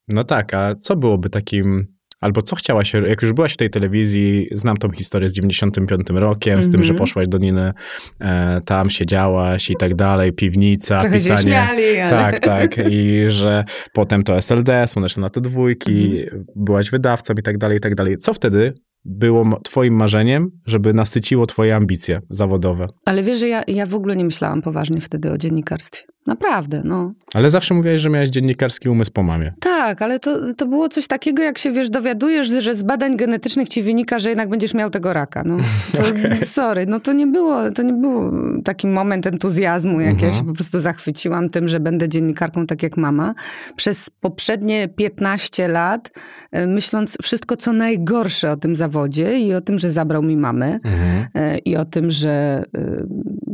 No tak, a co byłoby takim, albo co chciałaś, jak już byłaś w tej telewizji, znam tą historię z 95 rokiem, z tym, że Mhm. poszłaś do Niny, e, tam siedziałaś i tak dalej, piwnica, Trochę się pisanie. śmiali, ale... Tak, tak. I że potem to SLD, Słoneczne na te dwójki, Mhm. byłaś wydawcą i tak dalej, i tak dalej. Co wtedy było twoim marzeniem, żeby nasyciło twoje ambicje zawodowe? Ale wiesz, że ja, ja w ogóle nie myślałam poważnie wtedy o dziennikarstwie. Naprawdę, no. Ale zawsze mówiłaś, że miałeś dziennikarski umysł po mamie. Tak, ale to, to było coś takiego, jak się, wiesz, dowiadujesz, że z badań genetycznych ci wynika, że jednak będziesz miał tego raka. No, to, Okej. Sorry, no to nie było, to nie był taki moment entuzjazmu, jak ja Mhm. się po prostu zachwyciłam tym, że będę dziennikarką tak jak mama. Przez poprzednie 15 lat, e, myśląc wszystko, co najgorsze o tym zawodzie i o tym, że zabrał mi mamę e, i o tym, że e,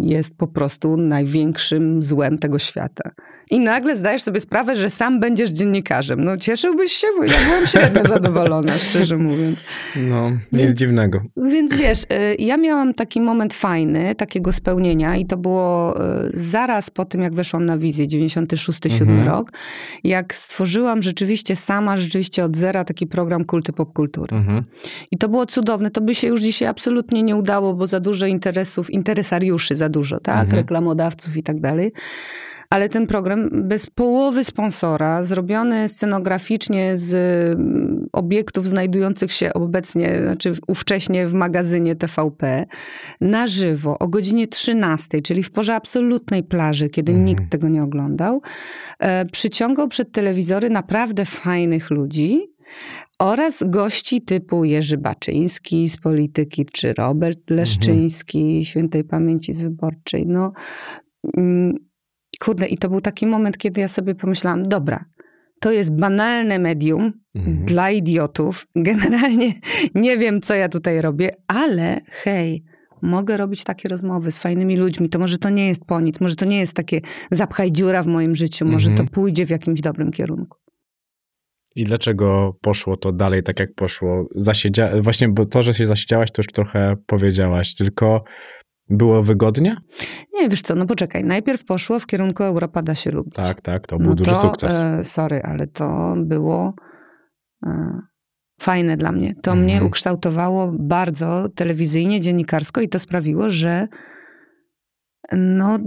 jest po prostu największym złem tego świata. I nagle zdajesz sobie sprawę, że sam będziesz dziennikarzem. No cieszyłbyś się, bo ja byłam średnio zadowolona, szczerze mówiąc. No, nic Więc- dziwnego. Więc wiesz, y, ja miałam taki moment fajny, takiego spełnienia i to było y, zaraz po tym, jak weszłam na wizję, 96-7 Mhm. rok, jak stworzyłam rzeczywiście sama, rzeczywiście od zera taki program kulty popkultury. Mhm. I to było cudowne. To by się już dzisiaj absolutnie nie udało, bo za dużo interesów, interesariuszy za dużo, tak? Mhm. Reklamodawców i tak dalej. Ale ten program bez połowy sponsora, zrobiony scenograficznie z mm, obiektów znajdujących się obecnie, znaczy ówcześnie w magazynie TVP, na żywo o godzinie 13, czyli w porze absolutnej plaży, kiedy Mhm. nikt tego nie oglądał, e, przyciągał przed telewizory naprawdę fajnych ludzi, oraz gości typu Jerzy Baczyński z polityki, czy Robert Leszczyński, świętej pamięci z wyborczej. No, mm, kurde, i to był taki moment, kiedy ja sobie pomyślałam, dobra, to jest banalne medium Mhm. dla idiotów. Generalnie nie wiem, co ja tutaj robię, ale hej, mogę robić takie rozmowy z fajnymi ludźmi. To może to nie jest po nic, może to nie jest takie zapchaj dziura w moim życiu, może Mhm. to pójdzie w jakimś dobrym kierunku. I dlaczego poszło to dalej tak, jak poszło? Zasiedzia... Właśnie, bo to, że się zasiedziałaś, to już trochę powiedziałaś, tylko było wygodnie? Nie, wiesz co, no poczekaj. Najpierw poszło w kierunku Europa da się lubić. Tak, tak, to był no duży to, sukces. E, sorry, ale to było e, fajne dla mnie. To Mhm. mnie ukształtowało bardzo telewizyjnie, dziennikarsko i to sprawiło, że no,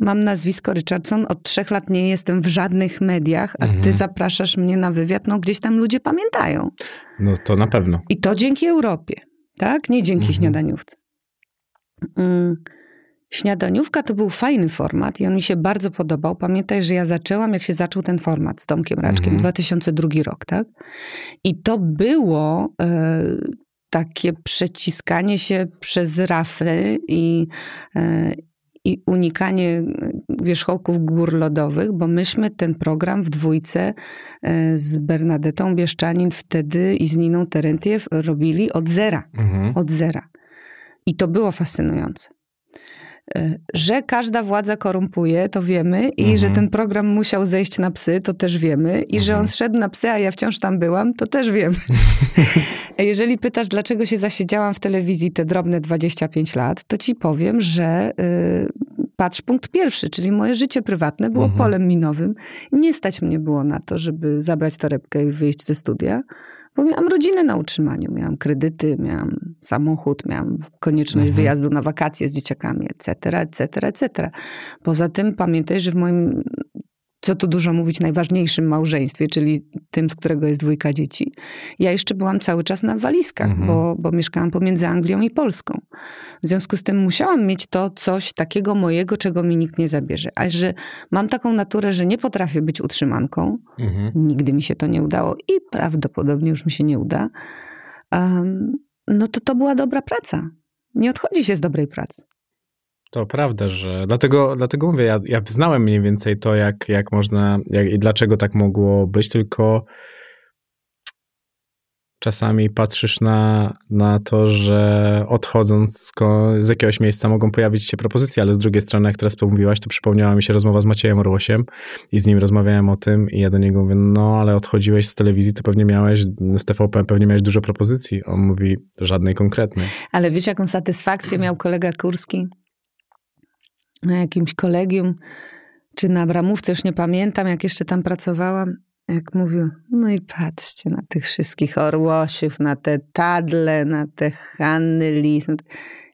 mam nazwisko Richardson, od trzech lat nie jestem w żadnych mediach, a Mhm. ty zapraszasz mnie na wywiad, no gdzieś tam ludzie pamiętają. No to na pewno. I to dzięki Europie, tak? Nie dzięki Mhm. śniadaniówce. Mm. Śniadaniówka to był fajny format i on mi się bardzo podobał. Pamiętaj, że ja zaczęłam, jak się zaczął ten format z Tomkiem Raczkiem, Mhm. 2002 rok, tak? I to było e, takie przeciskanie się przez rafy i, e, i unikanie wierzchołków gór lodowych, bo myśmy ten program w dwójce e, z Bernadetą Bieszczanin wtedy i z Niną Terentiew robili od zera Mhm. od zera. I to było fascynujące. E, Że każda władza korumpuje, to wiemy, i Mhm. że ten program musiał zejść na psy, to też wiemy, i że Mhm. on szedł na psy, a ja wciąż tam byłam, to też wiemy. Jeżeli pytasz, dlaczego się zasiedziałam w telewizji te drobne 25 lat, to ci powiem, że y, patrz punkt pierwszy, czyli moje życie prywatne było Mhm. polem minowym. Nie stać mnie było na to, żeby zabrać torebkę i wyjść ze studia, bo miałam rodzinę na utrzymaniu, miałam kredyty, miałam samochód, miałam konieczność Mhm. wyjazdu na wakacje z dzieciakami, etc., etc., etc. Poza tym pamiętaj, że w moim, co tu dużo mówić, najważniejszym małżeństwie, czyli tym, z którego jest dwójka dzieci, ja jeszcze byłam cały czas na walizkach, Mhm. bo, bo mieszkałam pomiędzy Anglią i Polską. W związku z tym musiałam mieć to coś takiego mojego, czego mi nikt nie zabierze. A że mam taką naturę, że nie potrafię być utrzymanką, Mhm. nigdy mi się to nie udało i prawdopodobnie już mi się nie uda, em, no to to była dobra praca. Nie odchodzi się z dobrej pracy. To prawda, że dlatego, dlatego mówię, ja, ja znałem mniej więcej to, jak, jak można jak, i dlaczego tak mogło być, tylko czasami patrzysz na, na to, że odchodząc z, jakiegoś miejsca mogą pojawić się propozycje, ale z drugiej strony, jak teraz pomówiłaś, to przypomniała mi się rozmowa z Maciejem Orłosiem i z nim rozmawiałem o tym i ja do niego mówię, no ale odchodziłeś z telewizji, to pewnie miałeś, z TVP pewnie miałeś dużo propozycji. On mówi, żadnej konkretnej. Ale wiesz, jaką satysfakcję miał kolega Kurski na jakimś kolegium, czy na Bramówce, już nie pamiętam, jak jeszcze tam pracowałam, jak mówił, no i patrzcie na tych wszystkich orłosiów, na te tadle, na te Hanny Lis, te...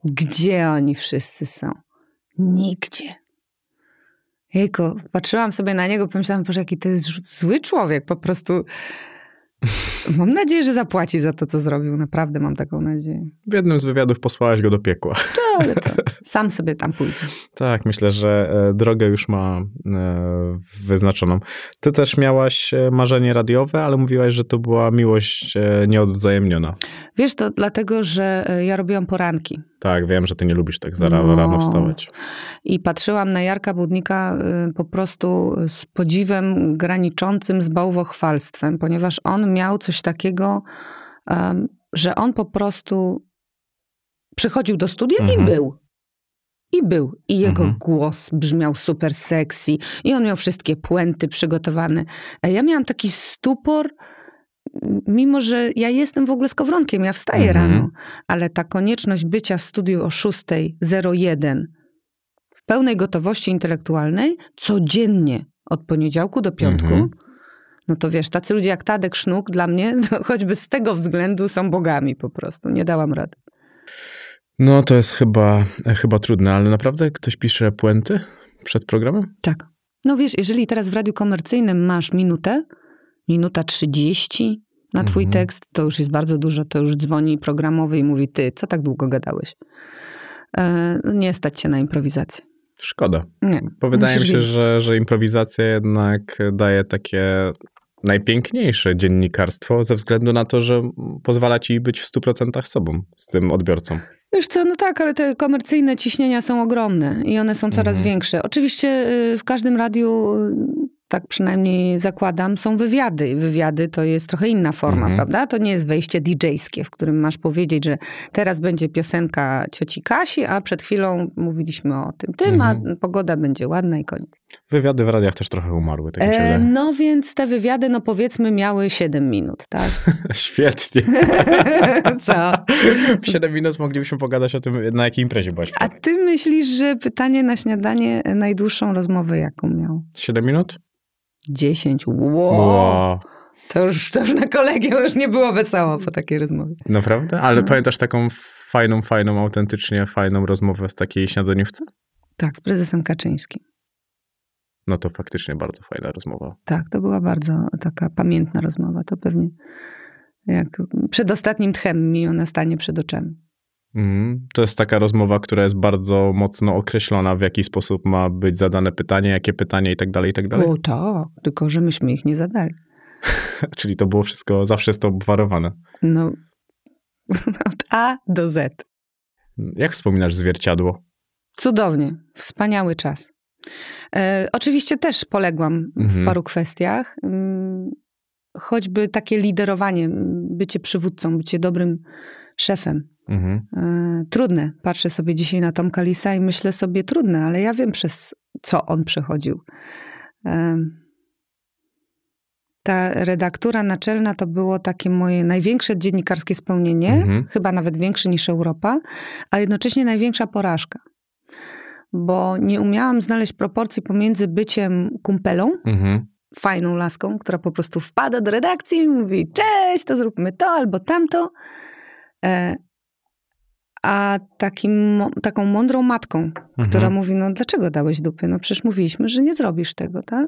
gdzie oni wszyscy są? Nigdzie. Jejku, patrzyłam sobie na niego, pomyślałam, Boże, jaki to jest zły człowiek, po prostu Mam nadzieję, że zapłaci za to, co zrobił. Naprawdę mam taką nadzieję. W jednym z wywiadów posłałaś go do piekła. Ale to sam sobie tam pójdzie. Tak, myślę, że e, drogę już ma e, wyznaczoną. Ty też miałaś e, marzenie radiowe, ale mówiłaś, że to była miłość nieodwzajemniona. Wiesz, to dlatego, że ja robiłam poranki. Tak, wiem, że ty nie lubisz tak za no. rano wstawać. I patrzyłam na Jarka Budnika po prostu z podziwem graniczącym z bałwochwalstwem, ponieważ on miał coś takiego, że on po prostu przychodził do studia mhm. i był. I był. I jego mhm. głos brzmiał super sexy. I on miał wszystkie puenty przygotowane. A ja miałam taki stupor, mimo że ja jestem w ogóle skowronkiem, ja wstaję mhm. rano, ale ta konieczność bycia w studiu o 6.01 w pełnej gotowości intelektualnej codziennie od poniedziałku do piątku, mhm. no to wiesz, tacy ludzie jak Tadek Sznuk dla mnie, choćby z tego względu są bogami po prostu. Nie dałam rady. No to jest chyba, chyba trudne, ale naprawdę ktoś pisze puenty przed programem? Tak. No wiesz, jeżeli teraz w radiu komercyjnym masz minutę, minuta 30 na twój mhm. tekst, to już jest bardzo dużo, to już dzwoni programowy i mówi, ty, co tak długo gadałeś? E, nie stać się na improwizację. Szkoda. Nie. Bo wydaje mi się, że, że improwizacja jednak daje takie najpiękniejsze dziennikarstwo ze względu na to, że pozwala ci być w 100% sobą, z tym odbiorcą. Wiesz co, no tak, ale te komercyjne ciśnienia są ogromne i one są coraz mhm. większe. Oczywiście y, w każdym radiu tak przynajmniej zakładam, są wywiady. Wywiady to jest trochę inna forma, mhm. prawda? To nie jest wejście DJ-skie, w którym masz powiedzieć, że teraz będzie piosenka cioci Kasi, a przed chwilą mówiliśmy o tym tym, mhm. a pogoda będzie ładna i koniec. Wywiady w radiach też trochę umarły, tak e, No więc te wywiady, no powiedzmy, miały 7 minut, tak? Świetnie. Co? W 7 minut moglibyśmy pogadać o tym, na jakiej imprezie byłaś. A ty myślisz, że pytanie na śniadanie najdłuższą rozmowę jaką miał? 7 minut? 10. Wow. wow. To, już, to już na kolegium już nie było wesoło po takiej rozmowie. Naprawdę? Ale no. pamiętasz taką fajną, fajną, autentycznie fajną rozmowę z takiej śniadaniówce? Tak, z prezesem Kaczyńskim. No to faktycznie bardzo fajna rozmowa. Tak, to była bardzo taka pamiętna rozmowa. To pewnie jak przed ostatnim tchem mi ona stanie przed oczami. Mm, to jest taka rozmowa, która jest bardzo mocno określona, w jaki sposób ma być zadane pytanie, jakie pytanie i tak dalej, i tak dalej. O tak, tylko że myśmy ich nie zadali. Czyli to było wszystko, zawsze jest to obwarowane. No, od A do Z. Jak wspominasz zwierciadło? Cudownie, wspaniały czas. E, oczywiście też poległam mhm. w paru kwestiach. Mm, choćby takie liderowanie, bycie przywódcą, bycie dobrym szefem. Mhm. E, trudne. Patrzę sobie dzisiaj na Tomka Lisa i myślę sobie, trudne, ale ja wiem przez co on przechodził. E, ta redaktura naczelna to było takie moje największe dziennikarskie spełnienie, mhm. chyba nawet większe niż Europa, a jednocześnie największa porażka. Bo nie umiałam znaleźć proporcji pomiędzy byciem kumpelą, mhm. fajną laską, która po prostu wpada do redakcji i mówi: Cześć, to zróbmy to albo tamto, e, a takim, taką mądrą matką, mhm. która mówi, no dlaczego dałeś dupy? No przecież mówiliśmy, że nie zrobisz tego, tak?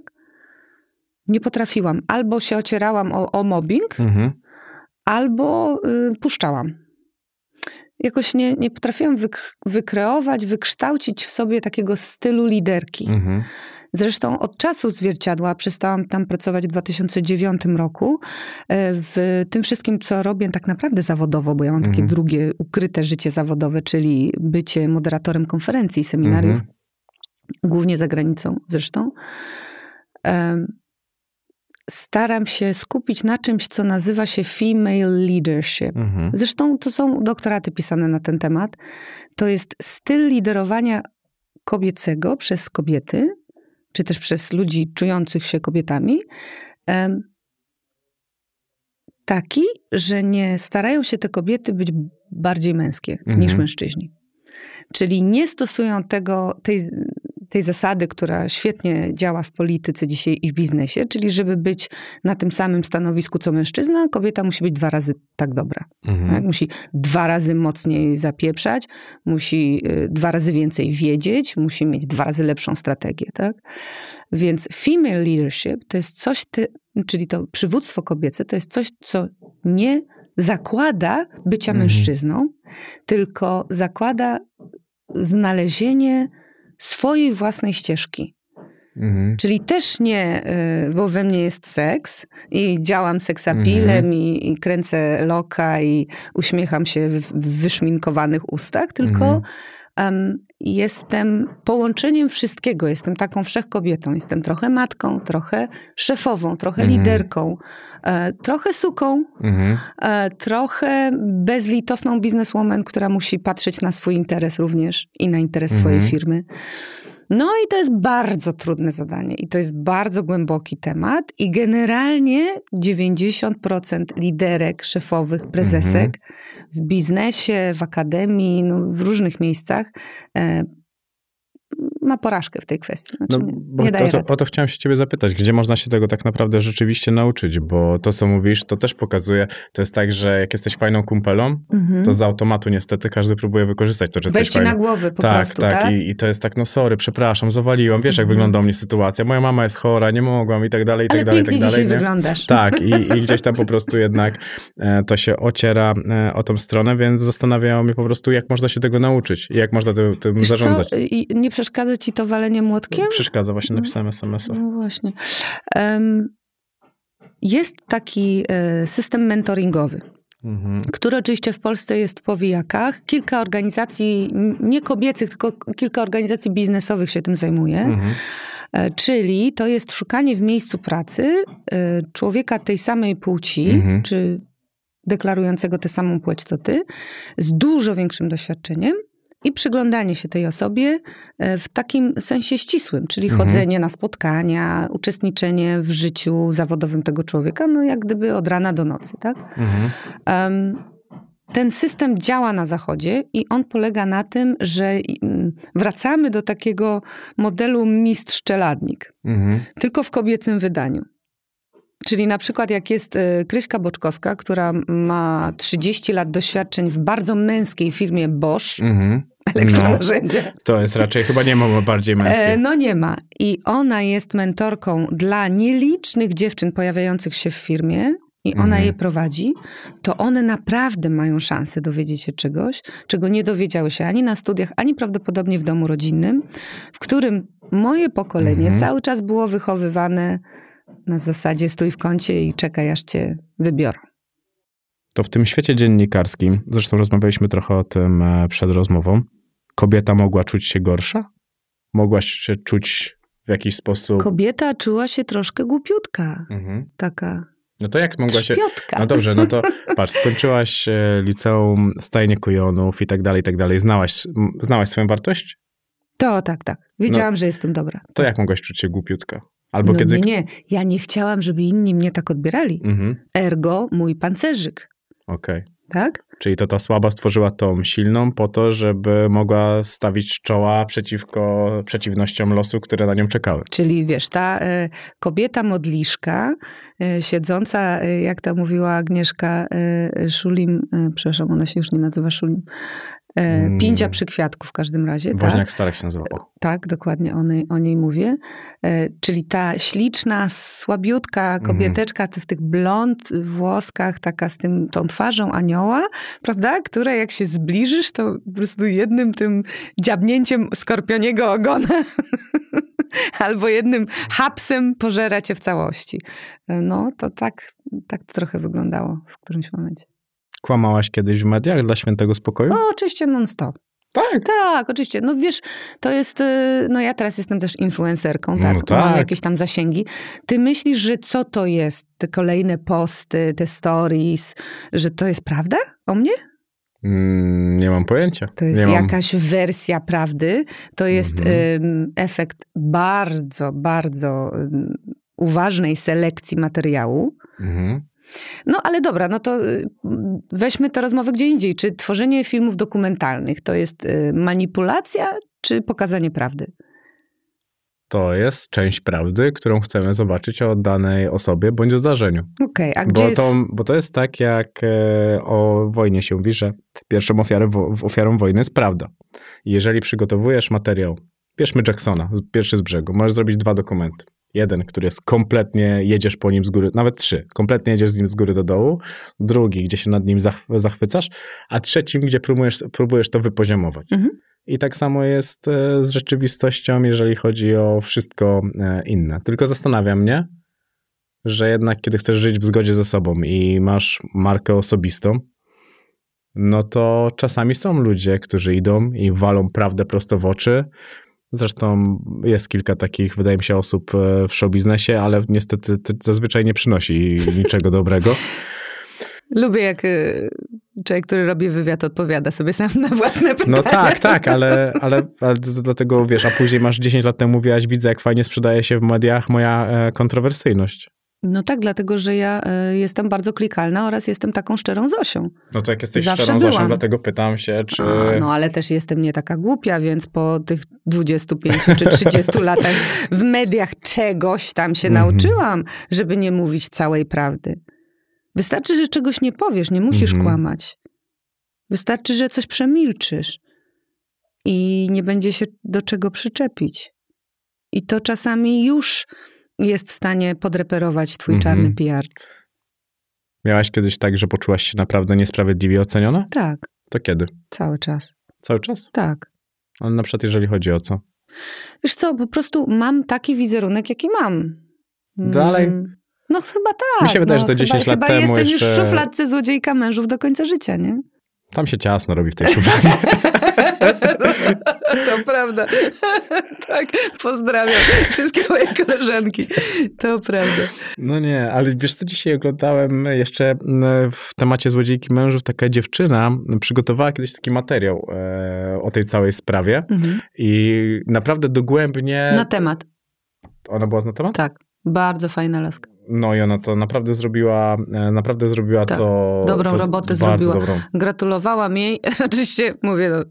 Nie potrafiłam. Albo się ocierałam o, o mobbing, mhm. albo y, puszczałam. Jakoś nie, nie potrafiłam wykreować, wykształcić w sobie takiego stylu liderki. Mhm. Zresztą od czasu zwierciadła przestałam tam pracować w 2009 roku. E, w tym wszystkim, co robię tak naprawdę zawodowo, bo ja mam takie Mhm. drugie ukryte życie zawodowe, czyli bycie moderatorem konferencji, seminariów, Mhm. głównie za granicą zresztą. Staram się skupić na czymś, co nazywa się female leadership. Mhm. Zresztą to są doktoraty pisane na ten temat. To jest styl liderowania kobiecego przez kobiety, czy też przez ludzi czujących się kobietami. Taki, że nie starają się te kobiety być bardziej męskie Mhm. niż mężczyźni. Czyli nie stosują tego, tej, tej zasady, która świetnie działa w polityce dzisiaj i w biznesie, czyli żeby być na tym samym stanowisku co mężczyzna, kobieta musi być dwa razy tak dobra. Mhm. Tak? Musi dwa razy mocniej zapieprzać, musi y, dwa razy więcej wiedzieć, musi mieć dwa razy lepszą strategię. Tak? Więc female leadership to jest coś, te, czyli to przywództwo kobiece, to jest coś, co nie zakłada bycia Mhm. mężczyzną, tylko zakłada znalezienie swojej własnej ścieżki. Mhm. Czyli też nie, y, bo we mnie jest seks i działam seksapilem Mhm. i, i kręcę loka i uśmiecham się w, w wyszminkowanych ustach, tylko Mhm. Em, jestem połączeniem wszystkiego. Jestem taką wszechkobietą. Jestem trochę matką, trochę szefową, trochę Mhm. liderką, e, trochę suką, Mhm. e, trochę bezlitosną bizneswoman, która musi patrzeć na swój interes również i na interes swojej Mhm. firmy. No i to jest bardzo trudne zadanie i to jest bardzo głęboki temat i generalnie 90% liderek, szefowych, prezesek w biznesie, w akademii, no, w różnych miejscach e, ma porażkę w tej kwestii. Znaczy, No, nie, nie daje o, to, o to chciałem się ciebie zapytać, gdzie można się tego tak naprawdę rzeczywiście nauczyć, bo to, co mówisz, to też pokazuje, to jest tak, że jak jesteś fajną kumpelą, Mhm. to z automatu niestety każdy próbuje wykorzystać to, że jesteś Weź ci fajną. na głowę po tak, prostu, tak, tak? I, I to jest tak, no sorry, przepraszam, zawaliłam, wiesz jak Mhm. wygląda u mnie sytuacja, moja mama jest chora, nie mogłam i tak dalej, i Ale tak dalej, i tak dalej. dzisiaj nie? wyglądasz. Tak, i, i gdzieś tam po prostu jednak e, to się ociera e, o tą stronę, więc zastanawiało mnie po prostu, jak można się tego nauczyć i jak można tym, tym zarządzać. Co? I nie przeszkadza ci to walenie młotkiem? Przeszkadza, właśnie napisałem SMS-a. No właśnie. Jest taki e, system mentoringowy, Mhm. który oczywiście w Polsce jest w powijakach. Kilka organizacji, nie kobiecych, tylko kilka organizacji biznesowych się tym zajmuje. Mhm. E, Czyli to jest szukanie w miejscu pracy e, człowieka tej samej płci, Mhm. czy deklarującego tę samą płeć co ty, z dużo większym doświadczeniem i przyglądanie się tej osobie e, w takim sensie ścisłym, czyli Mhm. chodzenie na spotkania, uczestniczenie w życiu zawodowym tego człowieka, no jak gdyby od rana do nocy, tak? Mhm. Em, Ten system działa na Zachodzie i on polega na tym, że mm, wracamy do takiego modelu mistrz-czeladnik, Mhm. tylko w kobiecym wydaniu. Czyli na przykład jak jest e, Kryśka Boczkowska, która ma 30 lat doświadczeń w bardzo męskiej firmie Bosch, Mhm. elektronarzędzie. To jest raczej, chyba nie ma bardziej męskiej. E, no nie ma. I ona jest mentorką dla nielicznych dziewczyn pojawiających się w firmie i ona Mhm. je prowadzi, to one naprawdę mają szansę dowiedzieć się czegoś, czego nie dowiedziały się ani na studiach, ani prawdopodobnie w domu rodzinnym, w którym moje pokolenie Mhm. cały czas było wychowywane na zasadzie stój w kącie i czekaj, aż cię wybiorą. To w tym świecie dziennikarskim, zresztą rozmawialiśmy trochę o tym e, przed rozmową, kobieta mogła czuć się gorsza? Mogła się czuć w jakiś sposób... Kobieta czuła się troszkę głupiutka, Mhm. taka No to jak mogła się... szpiotka. No dobrze, no to patrz, skończyłaś e, liceum, stajnie kujonów i tak dalej, i tak dalej. Znałaś, znałaś swoją wartość? To tak, tak. Wiedziałam, że jestem dobra. To jak mogłaś czuć się głupiutka? Albo no kiedy... nie, nie. Ja nie chciałam, żeby inni mnie tak odbierali. Mhm, Ergo mój pancerzyk, okej. tak? Czyli to ta słaba stworzyła tą silną po to, żeby mogła stawić czoła przeciwko przeciwnościom losu, które na nią czekały. Czyli wiesz, ta e, kobieta modliszka, e, siedząca, e, jak to mówiła Agnieszka Szulim, przepraszam, ona się już nie nazywa Szulim, e, Mm. Pindzia przy kwiatku w każdym razie, tak? Woźniak Starek się nazywa. O. Tak, dokładnie o niej, o niej mówię. E, czyli ta śliczna, słabiutka kobieteczka w tych blond włoskach, taka z tym, tą twarzą anioła, prawda? Która jak się zbliżysz, to po prostu jednym tym dziabnięciem skorpioniego ogona albo jednym hapsem pożera cię w całości. No to tak, tak trochę wyglądało w którymś momencie. Kłamałaś kiedyś w mediach dla świętego spokoju? No oczywiście non-stop. tak. Tak, oczywiście. No wiesz, to jest, y, no ja teraz jestem też influencerką, tak? No tak. Mam jakieś tam zasięgi. Ty myślisz, że co to jest? Te kolejne posty, te stories, że to jest prawda o mnie? Mm, nie mam pojęcia. To jest nie mam. jakaś wersja prawdy. To jest Mhm. efekt bardzo, bardzo uważnej selekcji materiału. Mhm. No ale dobra, no to y, weźmy tę rozmowę gdzie indziej. Czy tworzenie filmów dokumentalnych to jest y, manipulacja, czy pokazanie prawdy? To jest część prawdy, którą chcemy zobaczyć o danej osobie bądź zdarzeniu. Okej, a gdzie Bo jest... to, bo to jest tak, jak e, o wojnie się mówi, że pierwszą ofiarą, wo- ofiarą wojny jest prawda. Jeżeli przygotowujesz materiał, bierzmy Jacksona, pierwszy z brzegu, możesz zrobić dwa dokumenty. Jeden, który jest kompletnie, jedziesz po nim z góry, nawet trzy, kompletnie jedziesz z nim z góry do dołu. Drugi, gdzie się nad nim zach- zachwycasz, a trzecim, gdzie próbujesz, próbujesz to wypoziomować. Mhm. I tak samo jest e, z rzeczywistością, jeżeli chodzi o wszystko e, inne. Tylko zastanawia mnie, że jednak kiedy chcesz żyć w zgodzie ze sobą i masz markę osobistą, no to czasami są ludzie, którzy idą i walą prawdę prosto w oczy. Zresztą jest kilka takich, wydaje mi się, osób e, w showbiznesie, ale niestety to zazwyczaj nie przynosi niczego dobrego. Lubię, jak y, człowiek, który robi wywiad, odpowiada sobie sam na własne pytania. No tak, tak, ale, ale, ale dlatego wiesz, a później masz 10 lat temu mówiłaś, widzę jak fajnie sprzedaje się w mediach moja e, kontrowersyjność. No tak, dlatego, że ja y, jestem bardzo klikalna oraz jestem taką szczerą Zosią. No to jak jesteś Zawsze szczerą Zosią, byłam. dlatego pytam się, czy... A, no ale też jestem nie taka głupia, więc po tych 25 czy 30 latach w mediach czegoś tam się Mhm. nauczyłam, żeby nie mówić całej prawdy. Wystarczy, że czegoś nie powiesz, nie musisz Mhm. kłamać. Wystarczy, że coś przemilczysz i nie będzie się do czego przyczepić. I to czasami już jest w stanie podreperować twój Mhm. czarny PR. Miałaś kiedyś tak, że poczułaś się naprawdę niesprawiedliwie oceniona? Tak, To kiedy? cały czas. Cały czas? Tak. Ale na przykład jeżeli chodzi o co? Wiesz co, po prostu mam taki wizerunek, jaki mam. Dalej? Mm, No chyba tak. Mi się wydaje, no, że to 10 chyba, lat chyba temu jestem już jeszcze- w szufladce złodziejka mężów do końca życia, nie? Tam się ciasno robi w tej szufladzie. to prawda. tak, pozdrawiam wszystkie moje koleżanki. To prawda. No nie, ale wiesz co, dzisiaj oglądałem jeszcze mm, w temacie Złodziejki Mężów, taka dziewczyna przygotowała kiedyś taki materiał e, o tej całej sprawie Mhm. i naprawdę dogłębnie... Na temat, Ona była na temat? tak. Bardzo fajna laska. No i ona to naprawdę zrobiła, e, naprawdę zrobiła Tak, to... dobrą to robotę zrobiła. Dobrą. Gratulowałam jej. Oczywiście mówię, no,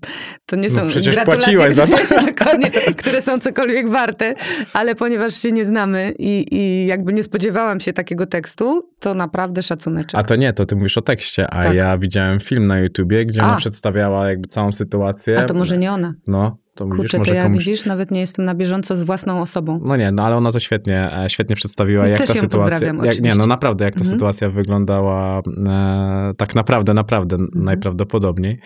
to nie No są przecież gratulacje, płaciłaś za to. dokładnie, które są cokolwiek warte, ale ponieważ się nie znamy i, i jakby nie spodziewałam się takiego tekstu, to naprawdę szacuneczek. A to nie, to ty mówisz o tekście, a Tak. ja widziałem film na YouTubie, gdzie A. ona przedstawiała jakby całą sytuację. A to może nie ona. No, to widzisz, Kurczę, może to ja komuś... widzisz, nawet nie jestem na bieżąco z własną osobą. No nie, no ale ona to świetnie, e, świetnie przedstawiła, jak Też ta sytuacja... Jak, nie, no naprawdę, jak ta Mhm. sytuacja wyglądała e, tak naprawdę, naprawdę Mhm. najprawdopodobniej,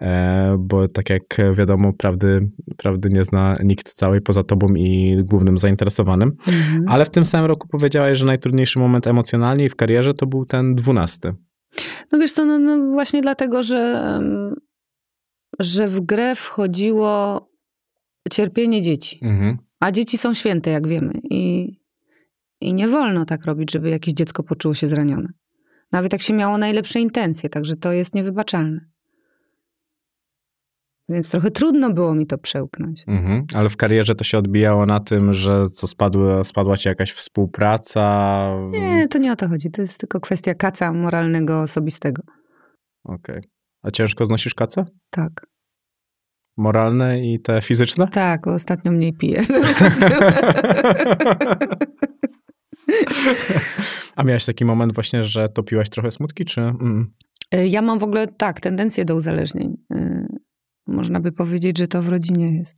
e, bo tak jak wiadomo, prawdy, prawdy nie zna nikt całej poza tobą i głównym zainteresowanym. Mhm. Ale w tym samym roku powiedziałaś, że najtrudniejszy moment emocjonalnie i w karierze to był ten dwunasty. No wiesz co, no, no właśnie dlatego, że, że w grę wchodziło cierpienie dzieci. Mhm. A dzieci są święte, jak wiemy. I, I nie wolno tak robić, żeby jakieś dziecko poczuło się zranione. Nawet jak się miało najlepsze intencje, także to jest niewybaczalne. Więc trochę trudno było mi to przełknąć. Mhm. Ale w karierze to się odbijało na tym, że co spadły, spadła ci jakaś współpraca. Nie, to nie o to chodzi. To jest tylko kwestia kaca moralnego, osobistego. Okej. A ciężko znosisz kace? Tak. Moralne i te fizyczne? Tak, ostatnio mniej piję. A miałeś taki moment właśnie, że topiłaś trochę smutki, czy... Mm. Ja mam w ogóle tak, tendencję do uzależnień. Y, Można by powiedzieć, że to w rodzinie jest.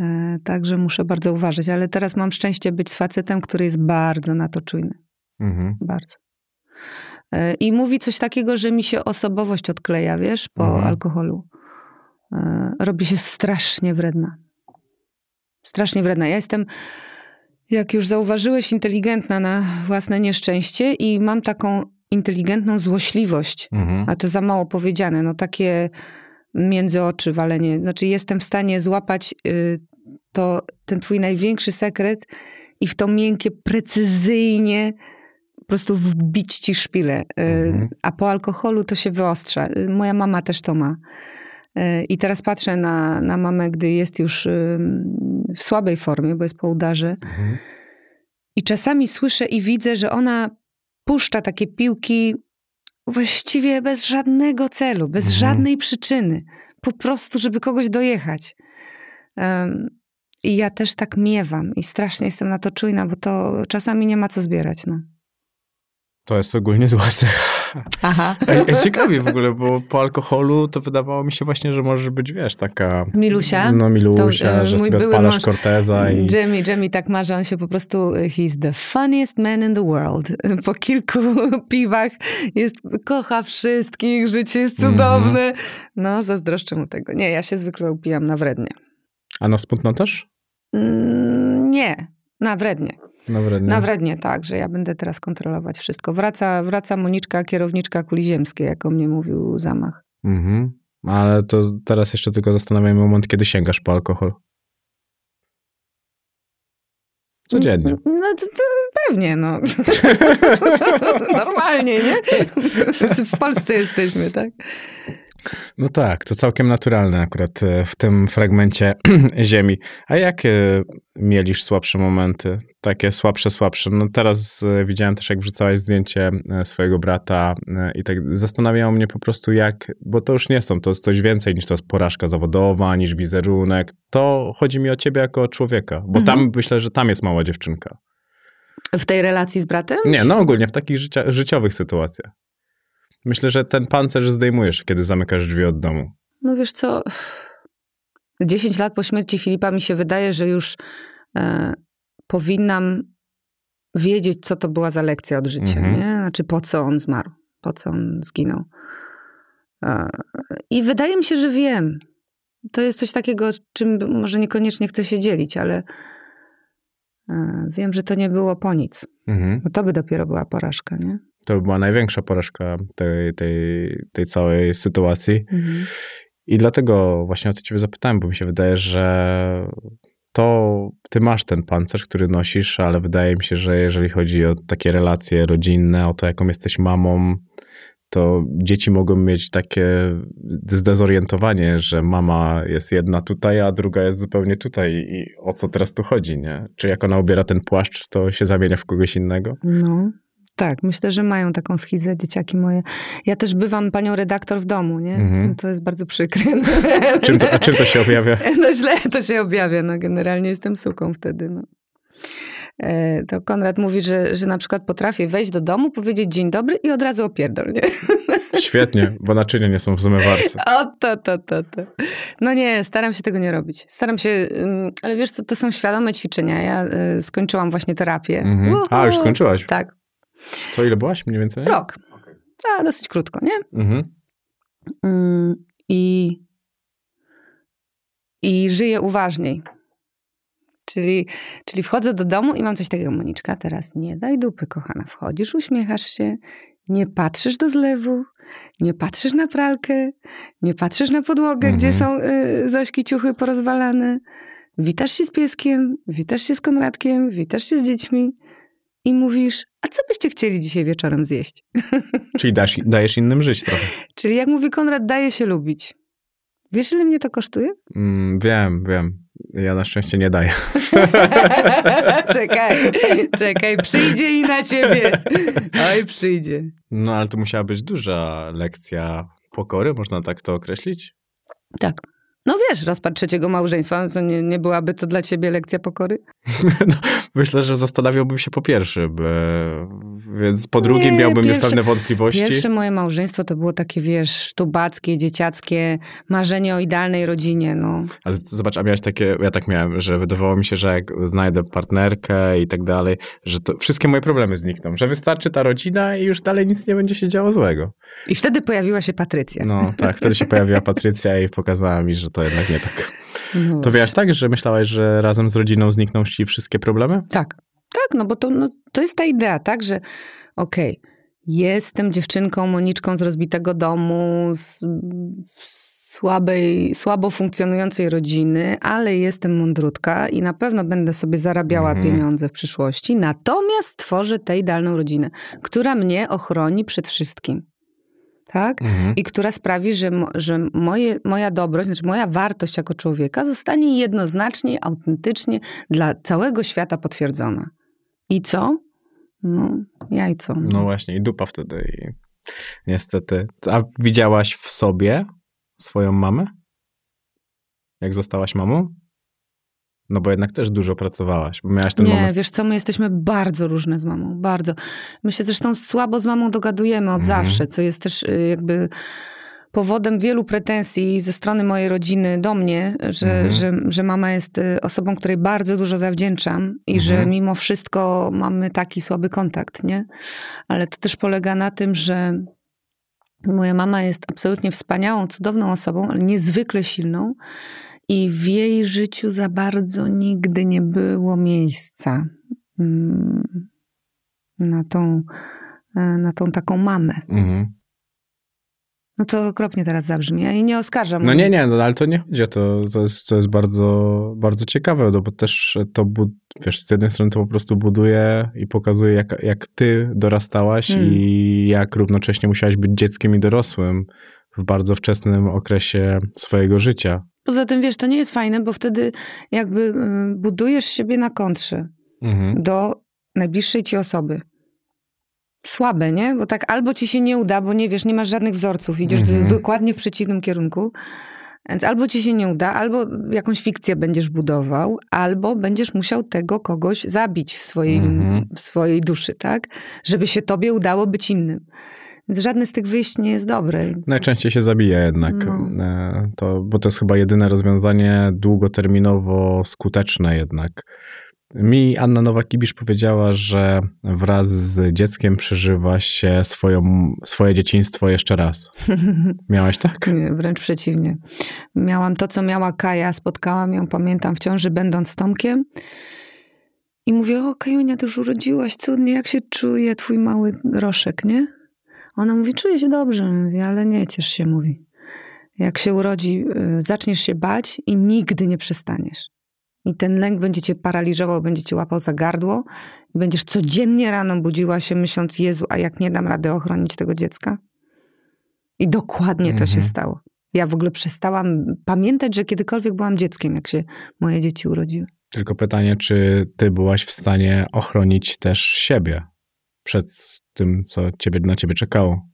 E, Także muszę bardzo uważać, ale teraz mam szczęście być z facetem, który jest bardzo na to czujny. Mhm. Bardzo. E, I mówi coś takiego, że mi się osobowość odkleja, wiesz, po Mhm. alkoholu. E, Robi się strasznie wredna. Strasznie wredna. Ja jestem, jak już zauważyłeś, inteligentna na własne nieszczęście i mam taką inteligentną złośliwość. Mhm. A to za mało powiedziane. No takie między oczy walenie. Znaczy jestem w stanie złapać y, to, ten twój największy sekret i w to miękkie, precyzyjnie po prostu wbić ci szpilę. Y, Mhm. A po alkoholu to się wyostrza. Y, Moja mama też to ma. Y, I teraz patrzę na, na mamę, gdy jest już y, w słabej formie, bo jest po udarze. Mhm. I czasami słyszę i widzę, że ona puszcza takie piłki właściwie bez żadnego celu, bez Mhm. żadnej przyczyny. Po prostu, żeby kogoś dojechać. Em, I ja też tak miewam i strasznie jestem na to czujna, bo to czasami nie ma co zbierać. No. To jest ogólnie zła cecha. Aha. Ciekawie w ogóle, bo po alkoholu to wydawało mi się właśnie, że możesz być, wiesz, taka... Milusia? No Milusia, To, e, że sobie odpalasz mąż- Corteza i... Jamie, Jamie tak ma, że on się po prostu, he's the funniest man in the world. Po kilku piwach jest, kocha wszystkich, życie jest Mhm. cudowne. No, zazdroszczę mu tego. Nie, ja się zwykle upijam na wrednie. A na smutno też? Mm, nie, na wrednie. Na wrednie. Na wrednie, tak, że ja będę teraz kontrolować wszystko. Wraca, wraca Moniczka, kierowniczka kuli ziemskiej, jak o mnie mówił zamach. Mhm. Ale to teraz jeszcze tylko zastanawiam moment, kiedy sięgasz po alkohol. Codziennie. No to, to pewnie, no. Normalnie, nie? W Polsce jesteśmy, tak? No tak, to całkiem naturalne akurat e, w tym fragmencie ziemi. A jakie mieliś słabsze momenty? Takie słabsze, słabsze. No teraz e, widziałem też, jak wrzucałaś zdjęcie e, swojego brata i tak zastanawiało mnie po prostu jak, bo to już nie są, to jest coś więcej niż to jest porażka zawodowa, niż wizerunek. To chodzi mi o ciebie jako o człowieka, bo Mhm. tam myślę, że tam jest mała dziewczynka. W tej relacji z bratem? Nie, no ogólnie w takich życia, życiowych sytuacjach. Myślę, że ten pancerz zdejmujesz, kiedy zamykasz drzwi od domu. No wiesz co, 10 lat po śmierci Filipa mi się wydaje, że już e, powinnam wiedzieć, co to była za lekcja od życia, Mhm. nie? Znaczy po co on zmarł, po co on zginął. E, I wydaje mi się, że wiem. To jest coś takiego, czym może niekoniecznie chcę się dzielić, ale e, wiem, że to nie było po nic. Mhm. Bo to by dopiero była porażka, nie? To by była największa porażka tej, tej, tej całej sytuacji. Mhm. I dlatego właśnie o to ciebie zapytałem, bo mi się wydaje, że to ty masz ten pancerz, który nosisz, ale wydaje mi się, że jeżeli chodzi o takie relacje rodzinne, o to, jaką jesteś mamą, to dzieci mogą mieć takie zdezorientowanie, że mama jest jedna tutaj, a druga jest zupełnie tutaj. I o co teraz tu chodzi, nie? Czy jak ona ubiera ten płaszcz, to się zamienia w kogoś innego? No, tak, myślę, że mają taką schizę dzieciaki moje. Ja też bywam panią redaktor w domu, nie? Mhm. No to jest bardzo przykre. Czym to, a czym to się objawia? No źle to się objawia, no generalnie jestem suką wtedy, no. E, To Konrad mówi, że, że na przykład potrafię wejść do domu, powiedzieć dzień dobry i od razu opierdol, nie? Świetnie, bo naczynia nie są w zmywarce. O, to, to, to, to. No nie, staram się tego nie robić. Staram się, ale wiesz co, to są świadome ćwiczenia. Ja y, skończyłam właśnie terapię. Mhm. A, już skończyłaś? Tak, To ile byłaś mniej więcej? rok. A, dosyć krótko, nie? Mhm. Mm, I, I żyję uważniej. Czyli, czyli wchodzę do domu i mam coś takiego, Moniczka, teraz nie daj dupy, kochana. Wchodzisz, uśmiechasz się, nie patrzysz do zlewu, nie patrzysz na pralkę, nie patrzysz na podłogę, Mhm. gdzie są y, Zośki ciuchy porozwalane. Witasz się z pieskiem, witasz się z Konradkiem, witasz się z dziećmi i mówisz, a co byście chcieli dzisiaj wieczorem zjeść? Czyli dasz, dajesz innym żyć trochę. Czyli jak mówi Konrad, daje się lubić. Wiesz, ile mnie to kosztuje? Mm, wiem, wiem. Ja na szczęście nie daję. czekaj, czekaj, przyjdzie i na ciebie. Oj, przyjdzie. No ale to musiała być duża lekcja pokory, można tak to określić? Tak. No wiesz, rozpad trzeciego małżeństwa, no co nie, nie byłaby to dla ciebie lekcja pokory? No, myślę, że zastanawiałbym się po pierwszym, więc po drugim Nie, miałbym już pierwsze- pewne wątpliwości. Pierwsze moje małżeństwo to było takie, wiesz, sztubackie, dzieciackie, marzenie o idealnej rodzinie, no. Ale zobacz, a miałeś takie, ja tak miałem, że wydawało mi się, że jak znajdę partnerkę i tak dalej, że to wszystkie moje problemy znikną, że wystarczy ta rodzina i już dalej nic nie będzie się działo złego. I wtedy pojawiła się Patrycja. No tak, wtedy się pojawiła Patrycja i pokazała mi, że że to jednak nie tak. No To wiesz tak, że myślałaś, że razem z rodziną znikną ci wszystkie problemy? Tak, tak, no bo to, no, to jest ta idea, tak, że okej, jestem dziewczynką, Moniczką z rozbitego domu, z z słabej, słabo funkcjonującej rodziny, ale jestem mądrutka i na pewno będę sobie zarabiała Mhm. pieniądze w przyszłości, natomiast stworzę tę idealną rodzinę, która mnie ochroni przed wszystkim. Tak? Mhm. i która sprawi, że, że moje, moja dobroć, znaczy moja wartość jako człowieka zostanie jednoznacznie, autentycznie dla całego świata potwierdzona. I co? No, jajco. No właśnie, i dupa wtedy. I niestety. A widziałaś w sobie swoją mamę? Jak zostałaś mamą? No bo jednak też dużo pracowałaś, bo miałaś ten Nie, moment. wiesz co, my jesteśmy bardzo różne z mamą, bardzo. My się zresztą słabo z mamą dogadujemy od Mhm. zawsze, co jest też y, jakby powodem wielu pretensji ze strony mojej rodziny do mnie, że, Mhm. że, że mama jest y, osobą, której bardzo dużo zawdzięczam i Mhm. że mimo wszystko mamy taki słaby kontakt, nie? Ale to też polega na tym, że moja mama jest absolutnie wspaniałą, cudowną osobą, ale niezwykle silną. I w jej życiu za bardzo nigdy nie było miejsca mm, na tą, e, na tą taką mamę. Mhm. No to okropnie teraz zabrzmi. Ja jej nie oskarżam. No nie, mówiąc- nie, no ale to nie chodzi to. To jest, to jest bardzo, bardzo ciekawe, no bo też to, wiesz, z jednej strony to po prostu buduje i pokazuje, jak, jak ty dorastałaś Mm. i jak równocześnie musiałaś być dzieckiem i dorosłym w bardzo wczesnym okresie swojego życia. Poza tym, wiesz, to nie jest fajne, bo wtedy jakby y, budujesz siebie na kontrze Mhm. do najbliższej ci osoby. Słabe, nie? Bo tak albo ci się nie uda, bo nie wiesz, nie masz żadnych wzorców, idziesz Mhm. do, dokładnie w przeciwnym kierunku. Więc albo ci się nie uda, albo jakąś fikcję będziesz budował, albo będziesz musiał tego kogoś zabić w swojej, Mhm. w swojej duszy, tak? Żeby się tobie udało być innym. Więc żadne z tych wyjść nie jest dobre. Najczęściej się zabija jednak, No. e, to, bo to jest chyba jedyne rozwiązanie długoterminowo skuteczne jednak. Mi Anna Nowak-Kibisz powiedziała, że wraz z dzieckiem przeżywa się swoją, swoje dzieciństwo jeszcze raz. Miałaś tak? Nie, wręcz przeciwnie. Miałam to, co miała Kaja. Spotkałam ją, pamiętam, w ciąży, będąc z Tomkiem. I mówię, o Kajunia, ty już urodziłaś, cudnie, jak się czuje twój mały roszek, nie? Ona mówi, czuję się dobrze. Mówi, ale nie ciesz się, mówi. Jak się urodzi, y, zaczniesz się bać i nigdy nie przestaniesz. I ten lęk będzie cię paraliżował, będzie cię łapał za gardło. I będziesz codziennie rano budziła się myśląc, Jezu, a jak nie dam rady ochronić tego dziecka? I dokładnie to się Mhm. stało. Ja w ogóle przestałam pamiętać, że kiedykolwiek byłam dzieckiem, jak się moje dzieci urodziły. Tylko pytanie, czy ty byłaś w stanie ochronić też siebie przed tym, co ciebie, na ciebie czekało?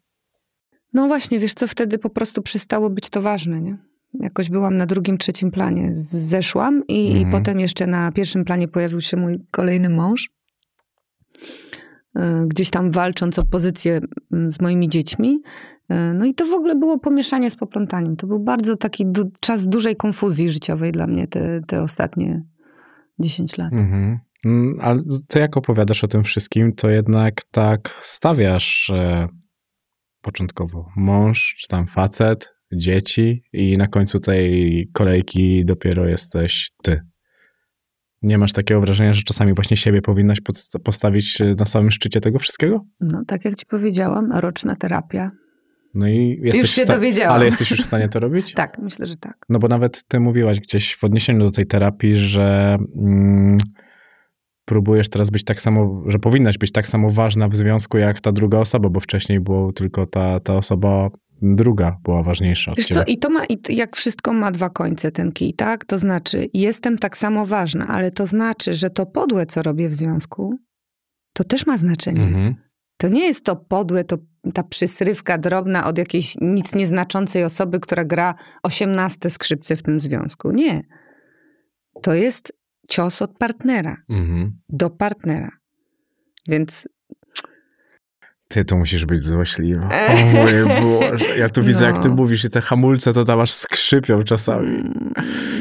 No właśnie, wiesz co, wtedy po prostu przestało być to ważne, nie? Jakoś byłam na drugim, trzecim planie. Zeszłam i, i Mhm. potem jeszcze na pierwszym planie pojawił się mój kolejny mąż. E, Gdzieś tam walcząc o pozycję mm, z moimi dziećmi. E, No i to w ogóle było pomieszanie z poplątaniem. To był bardzo taki du- czas dużej konfuzji życiowej dla mnie te, te ostatnie 10 lat. Mhm. Mm, Ale ty jak opowiadasz o tym wszystkim, to jednak tak stawiasz e, początkowo mąż, czy tam facet, dzieci i na końcu tej kolejki dopiero jesteś ty. Nie masz takiego wrażenia, że czasami właśnie siebie powinnaś postawić na samym szczycie tego wszystkiego? No tak jak ci powiedziałam, roczna terapia. No i jesteś Już się sta- dowiedziałam. Ale jesteś już w stanie to robić? Tak, myślę, że tak. No bo nawet ty mówiłaś gdzieś w odniesieniu do tej terapii, że mm, próbujesz teraz być tak samo, że powinnaś być tak samo ważna w związku jak ta druga osoba, bo wcześniej było tylko ta, ta osoba druga była ważniejsza Wiesz co, i to ma, i jak wszystko ma dwa końce ten kij, tak? To znaczy, jestem tak samo ważna, ale to znaczy, że to podłe, co robię w związku, to też ma znaczenie. Mhm. To nie jest to podłe, to ta przysrywka drobna od jakiejś nic nieznaczącej osoby, która gra osiemnaste skrzypce w tym związku. Nie. To jest cios od partnera Mhm. do partnera. Więc Ty to musisz być złośliwa. O mój Boże, ja tu widzę jak ty No. mówisz i te hamulce to tam aż skrzypią czasami. mm,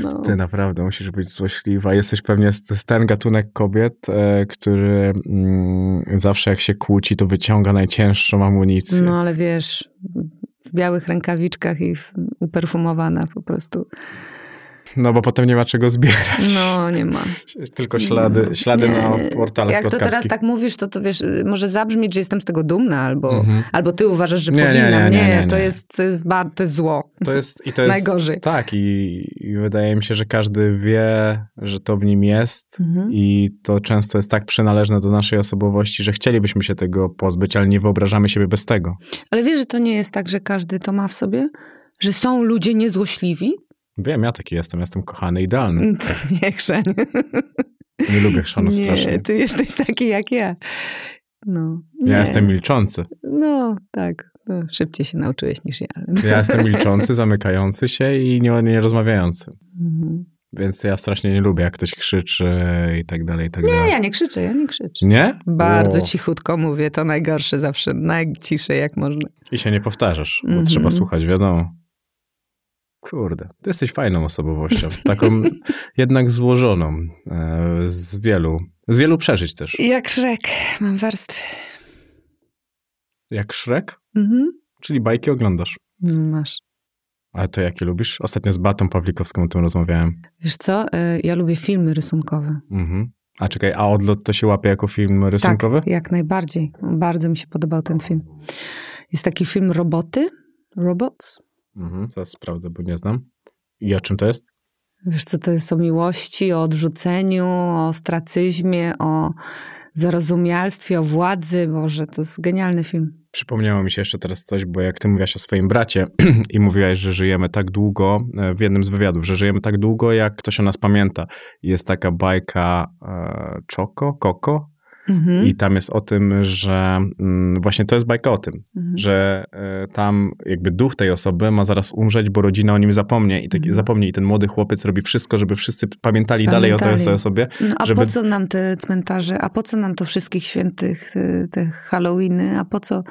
no, Ty naprawdę musisz być złośliwa. Jesteś pewnie ten gatunek kobiet, e, który mm, zawsze jak się kłóci, to wyciąga najcięższą amunicję. no ale wiesz, w białych rękawiczkach i uperfumowana po prostu. No bo potem nie ma czego zbierać. No, nie ma. Tylko ślady, ślady Nie. na portalach Jak to teraz tak mówisz, to, to wiesz, może zabrzmieć, że jestem z tego dumna, albo, Mhm. albo ty uważasz, że Nie, nie, powinnam. nie, Nie, nie, to, jest, to, jest to jest zło. To jest, i to jest Najgorzej. Tak, i, i wydaje mi się, że każdy wie, że to w nim jest. Mhm. I to często jest tak przynależne do naszej osobowości, że chcielibyśmy się tego pozbyć, ale nie wyobrażamy siebie bez tego. Ale wiesz, że to nie jest tak, że każdy to ma w sobie? Że są ludzie niezłośliwi? Wiem, ja taki jestem, jestem kochany, idealny. Nie, chrzeń. Nie lubię chrzanu Nie, strasznie. ty jesteś taki jak ja. No, nie. Ja jestem milczący. No, tak. No, szybciej się nauczyłeś niż ja. Ja jestem milczący, zamykający się i nie, nie rozmawiający. Mhm. Więc ja strasznie nie lubię, jak ktoś krzyczy i tak dalej, i tak Nie, dalej. ja nie krzyczę, ja nie krzyczę. Nie? Bardzo O. cichutko mówię, to najgorsze zawsze, najciszej jak można. I się nie powtarzasz, bo Mhm. trzeba słuchać, wiadomo. Kurde, ty jesteś fajną osobowością. Taką jednak złożoną e, z wielu, z wielu przeżyć też. Jak Szrek, mam warstwy. Jak Shrek? Mhm. Czyli bajki oglądasz. No, Masz. Ale to jakie lubisz? Ostatnio z Batą Pawlikowską o tym rozmawiałem. Wiesz co, y, ja lubię filmy rysunkowe. Mhm. A czekaj, a Odlot to się łapie jako film rysunkowy? Tak, jak najbardziej. Bardzo mi się podobał ten film. Jest taki film Roboty, Robots. Mhm, zaraz sprawdzę, bo nie znam. I o czym to jest? Wiesz co, to jest o miłości, o odrzuceniu, o ostracyzmie, o zarozumialstwie, o władzy. Boże, to jest genialny film. Przypomniało mi się jeszcze teraz coś, bo jak ty mówiłaś o swoim bracie i mówiłaś, że żyjemy tak długo, e, w jednym z wywiadów, że żyjemy tak długo, jak ktoś o nas pamięta. Jest taka bajka e, Choco, Coco Mhm. i tam jest o tym, że mm, właśnie to jest bajka o tym, Mhm. że e, tam jakby duch tej osoby ma zaraz umrzeć, bo rodzina o nim zapomnie i, taki, Mhm. zapomni i ten młody chłopiec robi wszystko, żeby wszyscy pamiętali, dalej o tej Pamiętali. osobie. No a żeby- po co nam te cmentarze, a po co nam to wszystkich świętych, te, te Halloweeny, a po co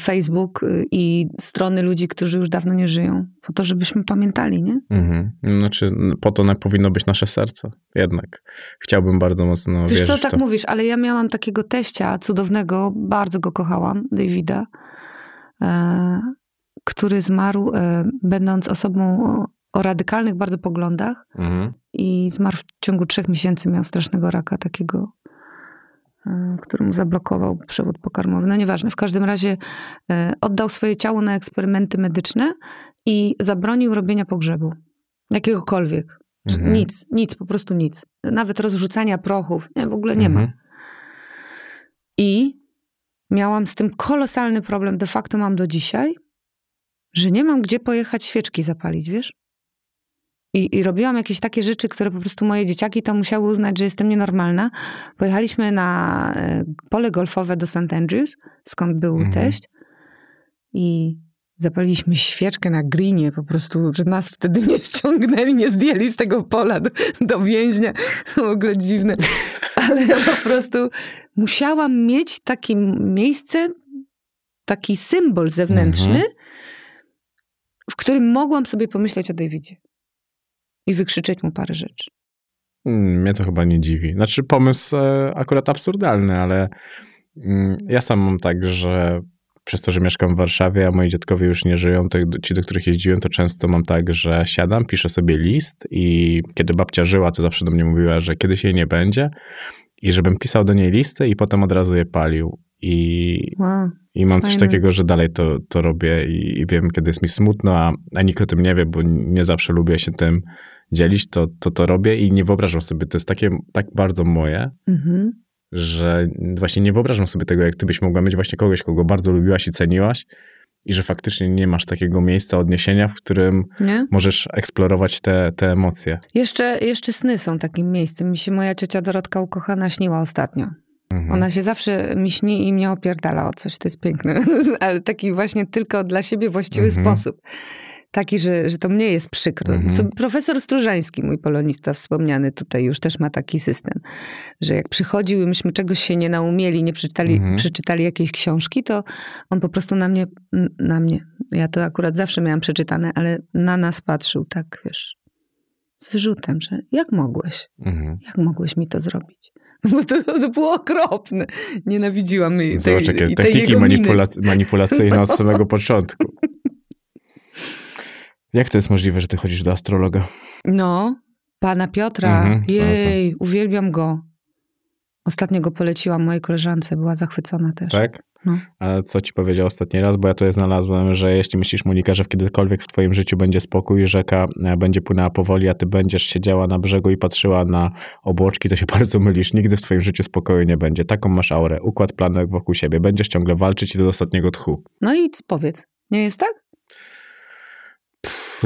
Facebook y, i strony ludzi, którzy już dawno nie żyją? Po to, żebyśmy pamiętali, nie? Mhm. Znaczy, n- po to powinno być nasze serce. Jednak. Chciałbym bardzo mocno Wiesz co, tak to. mówisz, ale ja miałam takiego teścia cudownego, bardzo go kochałam, Davida, e, który zmarł e, będąc osobą o, o radykalnych bardzo poglądach Mhm. i zmarł w ciągu trzech miesięcy, miał strasznego raka takiego, e, który mu zablokował przewód pokarmowy. No nieważne, w każdym razie e, oddał swoje ciało na eksperymenty medyczne i zabronił robienia pogrzebu. Jakiegokolwiek. Mhm. Nic, nic, po prostu nic. Nawet rozrzucania prochów, nie, w ogóle nie ma. Mhm. I miałam z tym kolosalny problem, de facto mam do dzisiaj, że nie mam gdzie pojechać świeczki zapalić, wiesz? I, I robiłam jakieś takie rzeczy, które po prostu moje dzieciaki to musiały uznać, że jestem nienormalna. Pojechaliśmy na e, pole golfowe do St. Andrews, skąd był Mhm. teść. I zapaliliśmy świeczkę na grinie, po prostu, że nas wtedy nie ściągnęli, nie zdjęli z tego pola do, do więźnia. W ogóle dziwne. Ale ja po prostu musiałam mieć takie miejsce, taki symbol zewnętrzny, Mhm. w którym mogłam sobie pomyśleć o Davidzie. I wykrzyczeć mu parę rzeczy. Mm, Mnie to chyba nie dziwi. Znaczy, pomysł e, akurat absurdalny, ale mm, ja sam mam tak, że przez to, że mieszkam w Warszawie, a moi dziadkowie już nie żyją, to ci, do których jeździłem, to często mam tak, że siadam, piszę sobie list i kiedy babcia żyła, to zawsze do mnie mówiła, że kiedyś jej nie będzie i żebym pisał do niej listy i potem od razu je palił. I, Wow. i mam coś Fajne. takiego, że dalej to, to robię i, i wiem, kiedy jest mi smutno, a, a nikt o tym nie wie, bo nie zawsze lubię się tym dzielić, to to, to robię i nie wyobrażam sobie, to jest takie tak bardzo moje, Mhm. że właśnie nie wyobrażam sobie tego, jak ty byś mogła mieć właśnie kogoś, kogo bardzo lubiłaś i ceniłaś i że faktycznie nie masz takiego miejsca odniesienia, w którym Nie? możesz eksplorować te, te emocje. Jeszcze, jeszcze sny są takim miejscem. Mi się moja ciocia Dorotka ukochana śniła ostatnio. Mhm. Ona się zawsze mi śni i mnie opierdala o coś. To jest piękne. Ale taki właśnie tylko dla siebie właściwy Mhm. sposób. Taki, że, że to mnie jest przykro. Mhm. Profesor Stróżański, mój polonista wspomniany tutaj już też ma taki system, że jak przychodził i myśmy czegoś się nie naumieli, nie przeczytali, Mhm. przeczytali jakiejś książki, to on po prostu na mnie, na mnie, ja to akurat zawsze miałam przeczytane, ale na nas patrzył tak, wiesz, z wyrzutem, że jak mogłeś? Mhm. Jak mogłeś mi to zrobić? Bo to, to było okropne. Nienawidziłam jej Zobacz, jakie techniki manipula- manipulacyjne od samego początku. Jak to jest możliwe, że ty chodzisz do astrologa? No, pana Piotra. Mhm, Jej, uwielbiam go. Ostatnio go poleciłam mojej koleżance, była zachwycona też. Tak? No. A co ci powiedział ostatni raz? Bo ja tutaj znalazłem, że jeśli myślisz, Monika, że kiedykolwiek w twoim życiu będzie spokój, rzeka e, będzie płynęła powoli, a ty będziesz siedziała na brzegu i patrzyła na obłoczki, to się bardzo mylisz. Nigdy w twoim życiu spokoju nie będzie. Taką masz aurę, układ planek wokół siebie. Będziesz ciągle walczyć i do ostatniego tchu. No i powiedz, nie jest tak?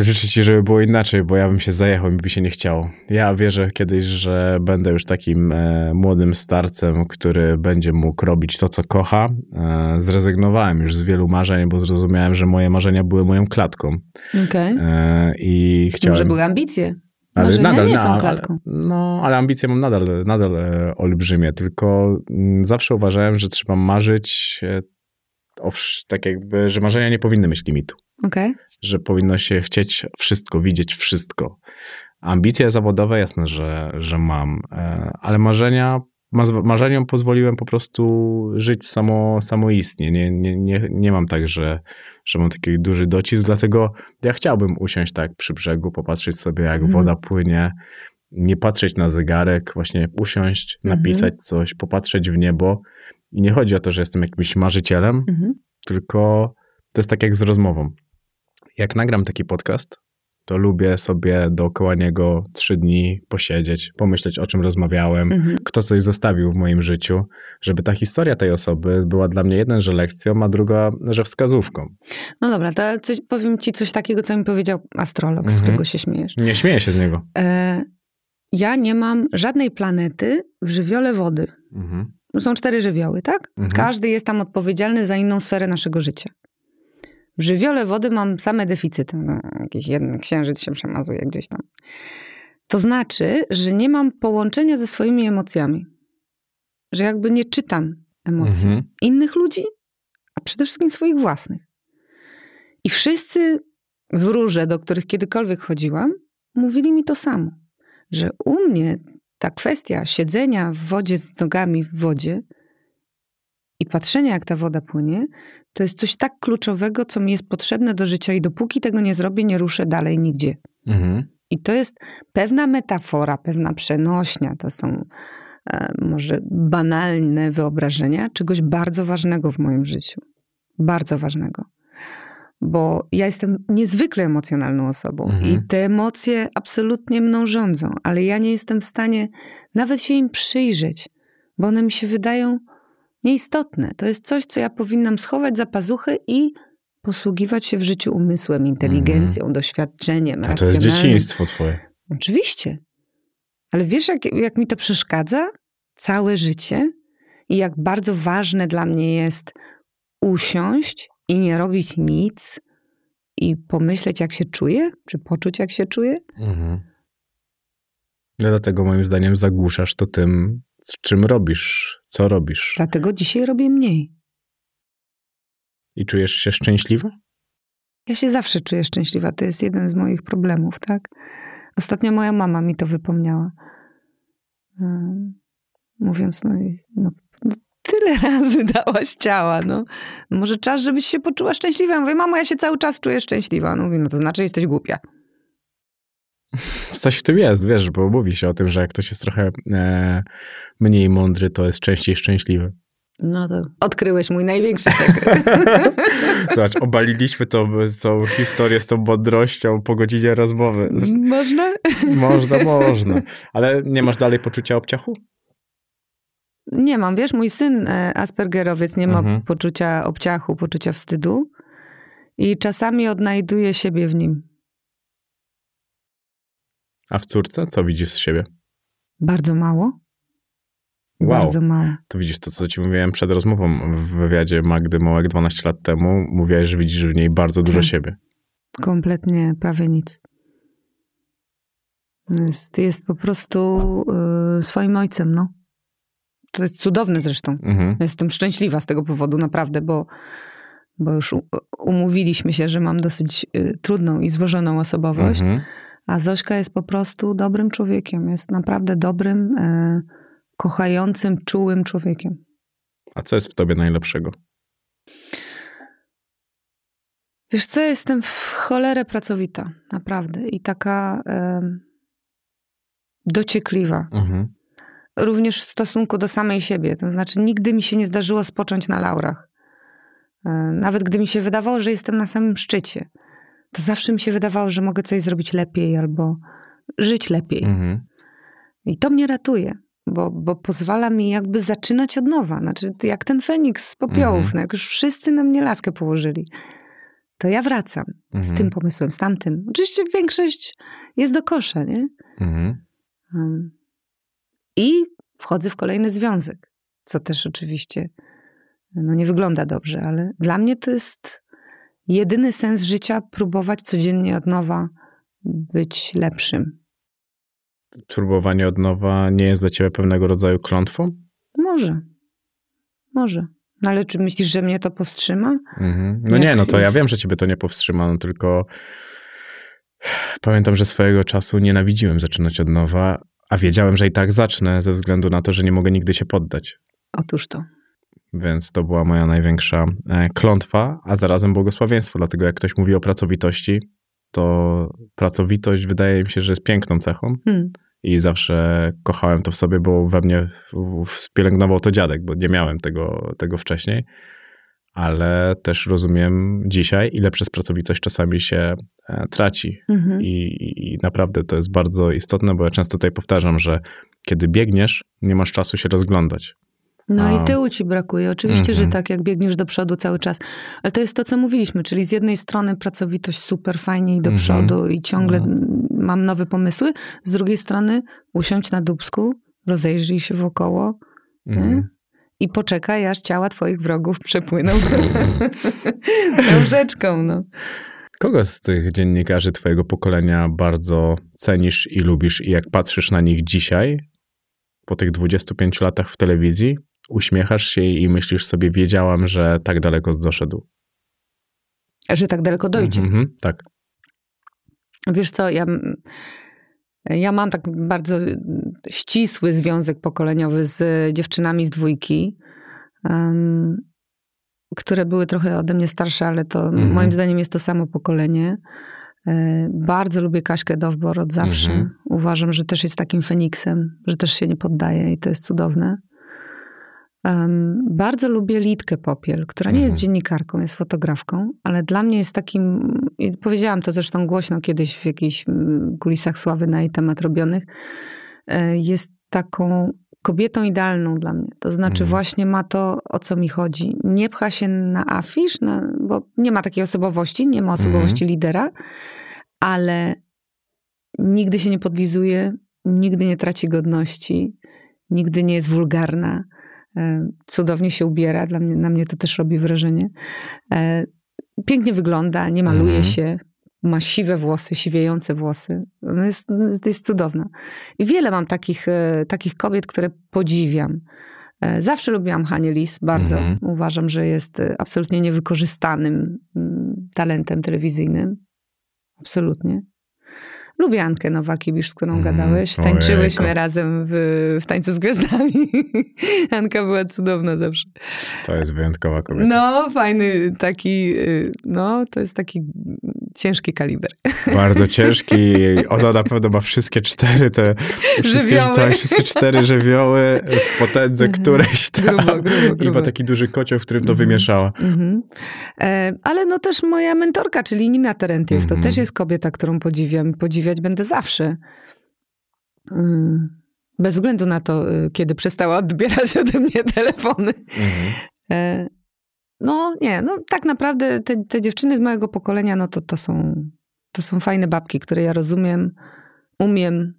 Życzę ci, żeby było inaczej, bo ja bym się zajechał, mi by się nie chciało. Ja wierzę kiedyś, że będę już takim e, młodym starcem, który będzie mógł robić to, co kocha. E, zrezygnowałem już z wielu marzeń, bo zrozumiałem, że moje marzenia były moją klatką. Okej. E, I chciałem... Może były ambicje. ale Marzenia nie no, są ale- klatką. No, ale ambicje mam nadal, nadal e, olbrzymie, tylko mm, zawsze uważałem, że trzeba marzyć e, o, tak jakby, że marzenia nie powinny mieć limitu Okej. Że powinno się chcieć wszystko, widzieć wszystko. Ambicje zawodowe, jasne, że, że mam, e, ale marzenia, ma- marzeniom pozwoliłem po prostu żyć samo, samoistnie. Nie, nie, nie, nie mam tak, że, że mam taki duży docisk, dlatego ja chciałbym usiąść tak przy brzegu, popatrzeć sobie, jak Mhm. woda płynie, nie patrzeć na zegarek, właśnie usiąść, Mhm. napisać coś, popatrzeć w niebo. I nie chodzi o to, że jestem jakimś marzycielem, Mhm. tylko to jest tak jak z rozmową. Jak nagram taki podcast, to lubię sobie dookoła niego trzy dni posiedzieć, pomyśleć o czym rozmawiałem, Mhm. kto coś zostawił w moim życiu, żeby ta historia tej osoby była dla mnie jeden, że lekcją, a druga, że wskazówką. No dobra, to coś, powiem ci coś takiego, co mi powiedział astrolog, z Mhm. którego się śmiejesz. Nie śmieję się z niego. E, ja nie mam żadnej planety w żywiole wody. Mhm. Są cztery żywioły, tak? Mhm. Każdy jest tam odpowiedzialny za inną sferę naszego życia. W żywiole wody mam same deficyty. No, jakiś jeden księżyc się przemazuje gdzieś tam. To znaczy, że nie mam połączenia ze swoimi emocjami. Że jakby nie czytam emocji Mhm. innych ludzi, a przede wszystkim swoich własnych. I wszyscy wróże, do których kiedykolwiek chodziłam, mówili mi to samo, że u mnie ta kwestia siedzenia w wodzie z nogami w wodzie i patrzenia, jak ta woda płynie, to jest coś tak kluczowego, co mi jest potrzebne do życia i dopóki tego nie zrobię, nie ruszę dalej nigdzie. Mhm. I to jest pewna metafora, pewna przenośnia. To są e, może banalne wyobrażenia czegoś bardzo ważnego w moim życiu. Bardzo ważnego. Bo ja jestem niezwykle emocjonalną osobą Mhm. i te emocje absolutnie mną rządzą, ale ja nie jestem w stanie nawet się im przyjrzeć, bo one mi się wydają nieistotne. To jest coś, co ja powinnam schować za pazuchę i posługiwać się w życiu umysłem, inteligencją, doświadczeniem, A to jest dzieciństwo twoje. Oczywiście. Ale wiesz, jak, jak mi to przeszkadza? Całe życie. I jak bardzo ważne dla mnie jest usiąść i nie robić nic i pomyśleć, jak się czuję, czy poczuć, jak się czuję. Mhm. No Dlatego moim zdaniem zagłuszasz to tym, z czym robisz, co robisz. Dlatego dzisiaj robię mniej. I czujesz się szczęśliwa? Ja się zawsze czuję szczęśliwa. To jest jeden z moich problemów, tak? Ostatnio moja mama mi to wypomniała. Mówiąc, no, no, no tyle razy dałaś ciała, no. no. Może czas, żebyś się poczuła szczęśliwa. Ja mówię, mamo, ja się cały czas czuję szczęśliwa. On mówi, no to znaczy jesteś głupia. Coś w tym jest, wiesz, bo mówi się o tym, że jak ktoś jest trochę e, mniej mądry, to jest częściej szczęśliwy. No to odkryłeś mój największy sekret. Zobacz, obaliliśmy tą, tą historię z tą mądrością po godzinie rozmowy. Można? Można, można. Ale nie masz dalej poczucia obciachu? Nie mam, wiesz, mój syn e, Aspergerowiec nie ma Mhm. poczucia obciachu, poczucia wstydu i czasami odnajduje siebie w nim. A w córce? Co widzisz z siebie? Bardzo mało. Wow. Bardzo mało. To widzisz to, co ci mówiłem przed rozmową w wywiadzie Magdy Mołek 12 lat temu. Mówiłaś, że widzisz w niej bardzo dużo Tak. siebie. Kompletnie, prawie nic. Jest, jest po prostu y, swoim ojcem, no. To jest cudowne zresztą. Mhm. Jestem szczęśliwa z tego powodu, naprawdę, bo, bo już umówiliśmy się, że mam dosyć y, trudną i złożoną osobowość. Mhm. A Zośka jest po prostu dobrym człowiekiem. Jest naprawdę dobrym, e, kochającym, czułym człowiekiem. A co jest w tobie najlepszego? Wiesz co, jestem w cholerę pracowita, naprawdę. I taka em, dociekliwa. Mhm. Również w stosunku do samej siebie. To znaczy, nigdy mi się nie zdarzyło spocząć na laurach. E, Nawet gdy mi się wydawało, że jestem na samym szczycie, to zawsze mi się wydawało, że mogę coś zrobić lepiej albo żyć lepiej. Mhm. I to mnie ratuje, bo, bo pozwala mi jakby zaczynać od nowa. Znaczy, jak ten Feniks z popiołów, Mhm. no jak już wszyscy na mnie laskę położyli, to ja wracam z Mhm. tym pomysłem, z tamtym. Oczywiście większość jest do kosza, nie? Mhm. Um, I wchodzę w kolejny związek, co też oczywiście no, nie wygląda dobrze, ale dla mnie to jest jedyny sens życia próbować codziennie od nowa być lepszym. Próbowanie od nowa nie jest dla ciebie pewnego rodzaju klątwą? Może. Może. No ale czy myślisz, że mnie to powstrzyma? Mhm. No Jak nie, no to ja jest- wiem, że ciebie to nie powstrzyma, no tylko pamiętam, że swojego czasu nienawidziłem zaczynać od nowa, a wiedziałem, że i tak zacznę ze względu na to, że nie mogę nigdy się poddać. Otóż to. Więc to była moja największa e, klątwa, a zarazem błogosławieństwo. Dlatego jak ktoś mówi o pracowitości, to pracowitość wydaje mi się, że jest piękną cechą Hmm. i zawsze kochałem to w sobie, bo we mnie spielęgnował to dziadek, bo nie miałem tego, tego wcześniej. Ale też rozumiem dzisiaj, ile przez pracowitość czasami się e, traci. Mhm. I, I naprawdę to jest bardzo istotne, bo ja często tutaj powtarzam, że kiedy biegniesz, nie masz czasu się rozglądać. No A- i tyłu ci brakuje. Oczywiście, że Mhm. tak, jak biegniesz do przodu cały czas. Ale to jest to, co mówiliśmy, czyli z jednej strony pracowitość super fajnie i do Mhm. przodu i ciągle mm, mam nowe pomysły. Z drugiej strony usiądź na dubsku, rozejrzyj się wokoło Mhm. i poczekaj, aż ciała twoich wrogów przepłyną tą rzeczką. No. Kogo z tych dziennikarzy twojego pokolenia bardzo cenisz i lubisz i jak patrzysz na nich dzisiaj, po tych 25 latach w telewizji, uśmiechasz się i myślisz sobie, wiedziałam, że tak daleko doszedł. Że tak daleko dojdzie. Mhm, tak. Wiesz co, ja, ja mam tak bardzo ścisły związek pokoleniowy z dziewczynami z dwójki, em, które były trochę ode mnie starsze, ale to Mhm. moim zdaniem jest to samo pokolenie. E, Bardzo lubię Kaśkę Dowbor od zawsze. Mhm. Uważam, że też jest takim feniksem, że też się nie poddaje i to jest cudowne. Em, bardzo lubię Litkę Popiel, która nie jest Mhm. dziennikarką, jest fotografką, ale dla mnie jest takim, powiedziałam to zresztą głośno kiedyś w jakichś kulisach sławy na jej temat robionych, e, jest taką kobietą idealną dla mnie. To znaczy Mhm. właśnie ma to, o co mi chodzi. Nie pcha się na afisz, na, bo nie ma takiej osobowości, nie ma osobowości lidera, ale nigdy się nie podlizuje, nigdy nie traci godności, nigdy nie jest wulgarna. E, Cudownie się ubiera, dla mnie, na mnie to też robi wrażenie. E, Pięknie wygląda, nie maluje Mhm. się, ma siwe włosy, siwiejące włosy. Ona jest, jest cudowna. I wiele mam takich, e, takich kobiet, które podziwiam. Zawsze lubiłam Hanię Lis, bardzo. Mhm. Uważam, że jest absolutnie niewykorzystanym mm, talentem telewizyjnym. Absolutnie. Lubię Ankę Nowakiewicz, z którą Mhm. gadałeś. Tańczyłyśmy razem w, w Tańcu z Gwiazdami. Anka była cudowna zawsze. To jest wyjątkowa kobieta. No, fajny taki, y, no, to jest taki ciężki kaliber. Bardzo ciężki. Ona na pewno ma wszystkie cztery te wszystkie, Żywioły. tak, wszystkie cztery żywioły w potędze Mhm. którejś tam. Grubo, grubo, I ma grubo. taki duży kocioł, w którym to Mhm. wymieszała. Mhm. E, ale no też moja mentorka, czyli Nina Terentiew, Mhm. to też jest kobieta, którą podziwiam i podziwiać będę zawsze. Mm. Bez względu na to, y, kiedy przestała odbierać ode mnie telefony. Mhm. E, No nie, no tak naprawdę te, te dziewczyny z mojego pokolenia, no to, to, są, to są fajne babki, które ja rozumiem, umiem,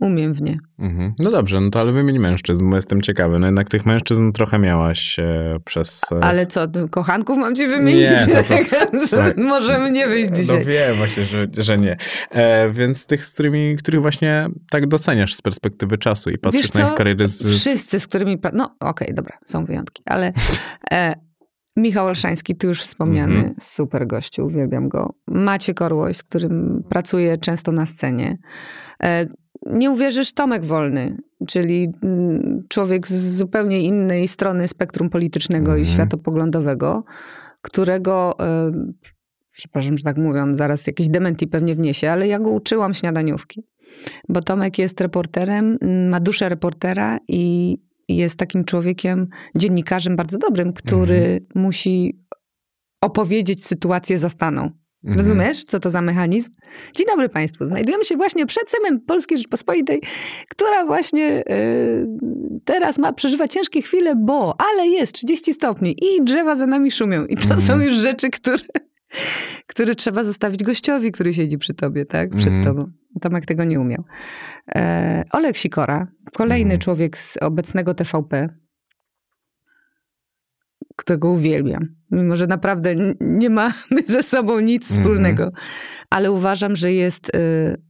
umiem w nie. Mhm. No dobrze, no to ale wymień mężczyzn, bo jestem ciekawy. No jednak tych mężczyzn trochę miałaś e, przez... e, Ale co, kochanków mam ci wymienić? Nie, no to- słuchaj. Możemy nie wyjść No dzisiaj. wiem właśnie, że, że nie. E, więc tych, z którymi, których właśnie tak doceniasz z perspektywy czasu i patrzysz Wiesz na ich kariery z... Wszyscy, z którymi... No okej, dobra, są wyjątki, ale e, Michał Olszański, tu już wspomniany, Mhm. super gościu, uwielbiam go. Maciek Orłoś, z którym pracuję często na scenie. Nie uwierzysz, Tomek Wolny. czyli mm, człowiek z zupełnie innej strony spektrum politycznego i Mhm. światopoglądowego, którego, e, przepraszam, że tak mówią, zaraz jakiś dementi pewnie wniesie, ale ja go uczyłam śniadaniówki. Bo Tomek jest reporterem, mm, ma duszę reportera i jest takim człowiekiem, dziennikarzem bardzo dobrym, który musi opowiedzieć sytuację zastaną. Mhm. Rozumiesz, co to za mechanizm? Dzień dobry Państwu. Znajdujemy się właśnie przed Sejmem Polskiej Rzeczpospolitej, która właśnie y, teraz ma, przeżywa ciężkie chwile, bo, ale jest 30 stopni i drzewa za nami szumią. I to Mhm. są już rzeczy, które, które trzeba zostawić gościowi, który siedzi przy tobie, tak? Przed Mhm. tobą. Tomek tego nie umiał. E, Olek Sikora, kolejny Mhm. człowiek z obecnego TVP, którego uwielbiam. Mimo, że naprawdę nie mamy ze sobą nic Mhm. wspólnego. Ale uważam, że jest y,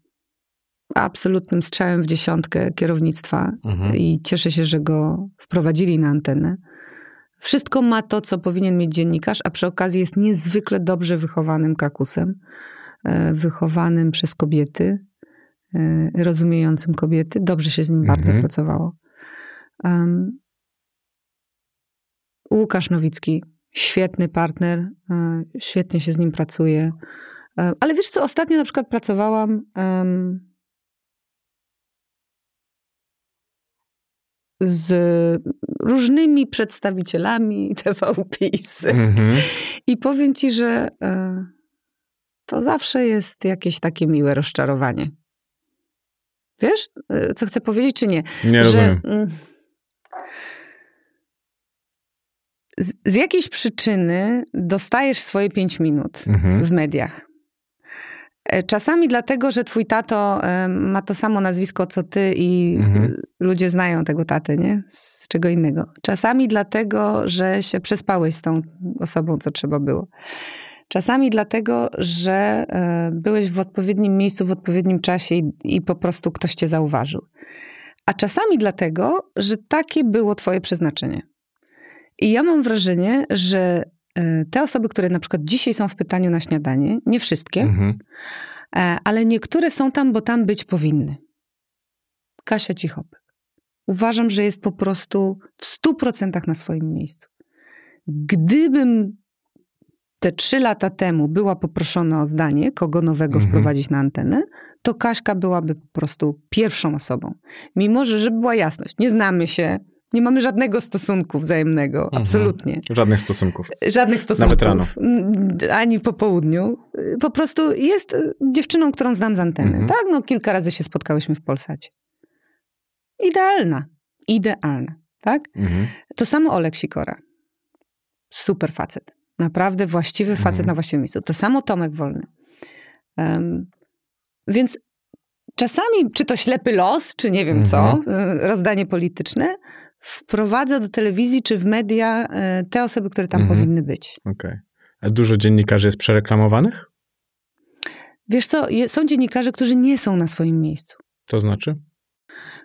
absolutnym strzałem w dziesiątkę kierownictwa Mhm. i cieszę się, że go wprowadzili na antenę. Wszystko ma to, co powinien mieć dziennikarz, a przy okazji jest niezwykle dobrze wychowanym krakusem, e, wychowanym przez kobiety, e, rozumiejącym kobiety. Dobrze się z nim bardzo Mhm. pracowało. Um, Łukasz Nowicki, świetny partner, e, świetnie się z nim pracuje. E, Ale wiesz co, ostatnio na przykład pracowałam em, z różnymi przedstawicielami TV PiS. Mhm. I powiem ci, że e, to zawsze jest jakieś takie miłe rozczarowanie. Wiesz, co chcę powiedzieć, czy nie? Nie że rozumiem. mm, z, z jakiejś przyczyny dostajesz swoje pięć minut Mhm. w mediach. E, Czasami dlatego, że twój tato e, ma to samo nazwisko co ty i Mhm. ludzie znają tego tatę, nie? Z czego innego. Czasami dlatego, że się przespałeś z tą osobą, co trzeba było. Czasami dlatego, że e, byłeś w odpowiednim miejscu w odpowiednim czasie i, i po prostu ktoś cię zauważył. A czasami dlatego, że takie było twoje przeznaczenie. I ja mam wrażenie, że e, te osoby, które na przykład dzisiaj są w pytaniu na śniadanie, nie wszystkie, Mhm. E, ale niektóre są tam, bo tam być powinny. Kasia Cichopek. Uważam, że jest po prostu w stu procentach na swoim miejscu. Gdybym te trzy lata temu była poproszona o zdanie, kogo nowego Mhm. wprowadzić na antenę, to Kaśka byłaby po prostu pierwszą osobą. Mimo, że żeby była jasność, nie znamy się, nie mamy żadnego stosunku wzajemnego, Mhm. absolutnie. Żadnych stosunków. Żadnych stosunków. rano. Mm, Ani po południu. Po prostu jest y, dziewczyną, którą znam z anteny. Mhm. Tak, no kilka razy się spotkałyśmy w Polsacie. Idealna. Idealna. Tak? Mhm. To samo Olek Sikora. Super facet. Naprawdę właściwy facet Mhm. na właściwym miejscu. To samo Tomek Wolny. Em, więc czasami, czy to ślepy los, czy nie wiem co, Mhm. y, rozdanie polityczne, wprowadza do telewizji czy w media y, te osoby, które tam Mhm. powinny być. Okej. A dużo dziennikarzy jest przereklamowanych? Wiesz co, są dziennikarze, którzy nie są na swoim miejscu. To znaczy?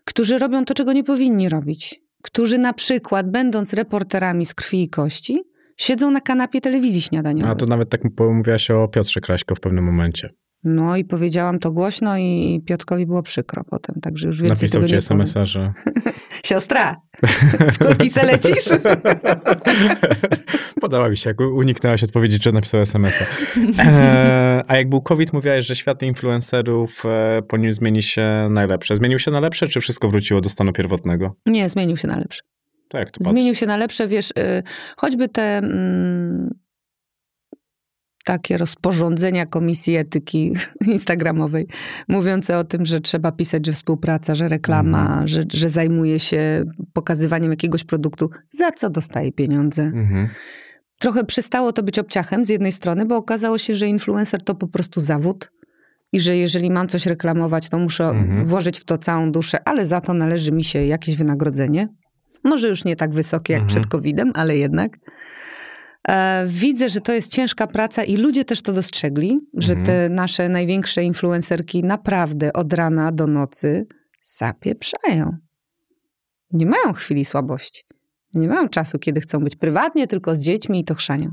Którzy robią to, czego nie powinni robić. Którzy na przykład, będąc reporterami z krwi i kości, siedzą na kanapie telewizji śniadaniowej. A to nawet tak mówiłaś o Piotrze Kraśko w pewnym momencie. No i powiedziałam to głośno i Piotrkowi było przykro potem, także już więcej Napisał tego ci nie SMS-a, że... Siostra, w kulki se lecisz? Podoba mi się, jak uniknęłaś odpowiedzi, czy napisał SMS-a. E, a jak był COVID, mówiłaś, że świat influencerów e, po nim zmieni się na lepsze. Zmienił się na lepsze, czy wszystko wróciło do stanu pierwotnego? Nie, zmienił się na lepsze. Tak, to patrz. Zmienił się na lepsze, wiesz, y, choćby te mm, takie rozporządzenia Komisji Etyki Instagramowej, mówiące o tym, że trzeba pisać, że współpraca, że reklama, Mhm. że, że zajmuje się pokazywaniem jakiegoś produktu, za co dostaje pieniądze. Mhm. Trochę przestało to być obciachem z jednej strony, bo okazało się, że influencer to po prostu zawód i że jeżeli mam coś reklamować, to muszę Mhm. włożyć w to całą duszę, ale za to należy mi się jakieś wynagrodzenie. Może już nie tak wysokie jak przed COVID-em, ale jednak. E, widzę, że to jest ciężka praca i ludzie też to dostrzegli, że Mhm. te nasze największe influencerki naprawdę od rana do nocy zapieprzają. Nie mają chwili słabości. Nie mają czasu, kiedy chcą być prywatnie, tylko z dziećmi i to chrzanią.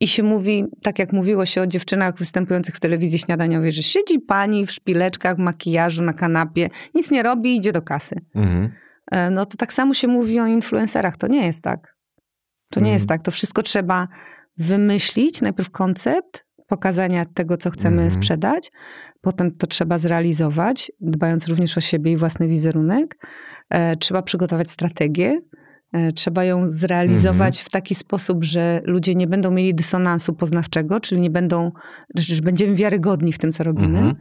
I się mówi, tak jak mówiło się o dziewczynach występujących w telewizji śniadaniowej, że siedzi pani w szpileczkach, w makijażu na kanapie, nic nie robi i idzie do kasy. Mhm. E, No to tak samo się mówi o influencerach. To nie jest tak. To nie jest tak. To wszystko trzeba wymyślić. Najpierw koncept pokazania tego, co chcemy Mhm. sprzedać. Potem to trzeba zrealizować, dbając również o siebie i własny wizerunek. E, Trzeba przygotować strategię. E, Trzeba ją zrealizować w taki sposób, że ludzie nie będą mieli dysonansu poznawczego, czyli nie będą, że będziemy wiarygodni w tym, co robimy. Mhm.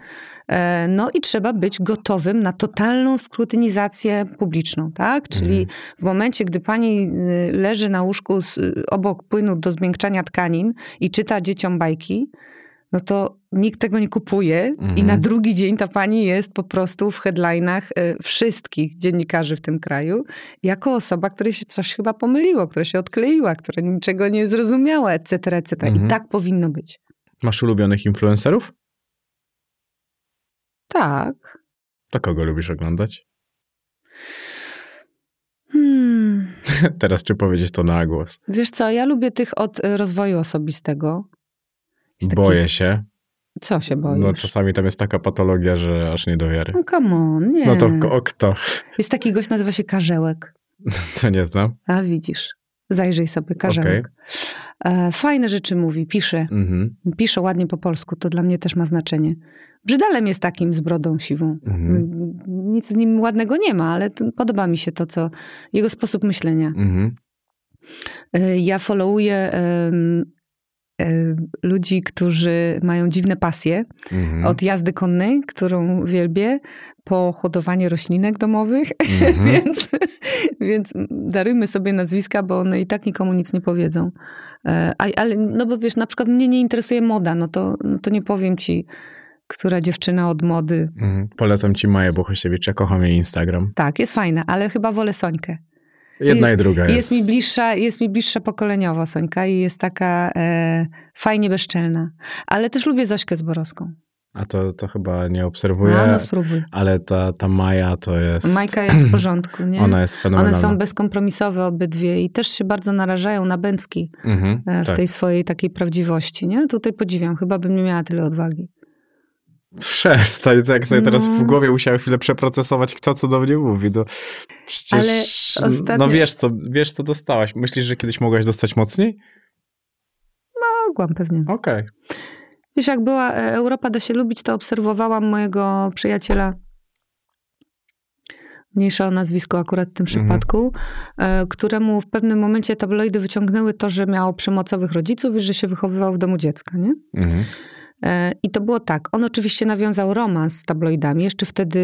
E, No i trzeba być gotowym na totalną skrutynizację publiczną, tak? Czyli Mhm. w momencie, gdy pani y, leży na łóżku z, obok płynu do zmiękczania tkanin i czyta dzieciom bajki, no to nikt tego nie kupuje i Mhm. na drugi dzień ta pani jest po prostu w headlinach y, wszystkich dziennikarzy w tym kraju, jako osoba, której się coś chyba pomyliło, która się odkleiła, która niczego nie zrozumiała, etc., etc. Mhm. I tak powinno być. Masz ulubionych influencerów? Tak. To kogo lubisz oglądać? Hmm. Teraz czy powiedzieć to na głos? Wiesz co, ja lubię tych od y, rozwoju osobistego. Boję się. Co się boisz? No czasami tam jest taka patologia, że aż nie do wiary. No come on, nie. No to o kto? Jest taki gość, nazywa się Karzełek. To nie znam. A widzisz, zajrzyj sobie, Karzełek. E, fajne rzeczy mówi, pisze. Mhm. Pisze ładnie po polsku, to dla mnie też ma znaczenie. Brzydalem jest takim z brodą siwą. Mhm. Nic w nim ładnego nie ma, ale podoba mi się to, co jego sposób myślenia. Mhm. E, Ja followuję ludzi, którzy mają dziwne pasje. Mhm. Od jazdy konnej, którą wielbię, po hodowanie roślinek domowych, Mhm. więc, więc darujmy sobie nazwiska, bo one i tak nikomu nic nie powiedzą. E, A, ale, no bo wiesz, na przykład mnie nie interesuje moda, no to, no to nie powiem ci, która dziewczyna od mody. Mhm. Polecam ci Maję Bohusiewicz, ja kocham jej Instagram. Tak, jest fajna, ale chyba wolę Sońkę. Jedna Jest- i druga jest. Jest mi bliższa, jest mi bliższa pokoleniowo Sońka i jest taka e, fajnie bezczelna. Ale też lubię Zośkę Zborowską. A to, to chyba nie obserwuję, A, no spróbuj. ale ta, ta Maja to jest... Majka jest w porządku, nie? Ona jest One fenomenalna. są bezkompromisowe obydwie i też się bardzo narażają na bęcki Mhm, e, w tak. tej swojej takiej prawdziwości, nie? Tutaj podziwiam, chyba bym nie miała tyle odwagi. Przestań, tak sobie teraz No. w głowie musiałem chwilę przeprocesować, kto co do mnie mówi. No, przecież, Ale ostatnio- no wiesz co, wiesz co dostałaś. Myślisz, że kiedyś mogłaś dostać mocniej? Mogłam pewnie. Okej. Wiesz, jak była e, Europa da się lubić, to obserwowałam mojego przyjaciela, mniejsza o nazwisko akurat w tym Mhm. przypadku, e, któremu w pewnym momencie tabloidy wyciągnęły to, że miał przemocowych rodziców i że się wychowywał w domu dziecka, nie? Mhm. E, I to było tak. On oczywiście nawiązał romans z tabloidami. Jeszcze wtedy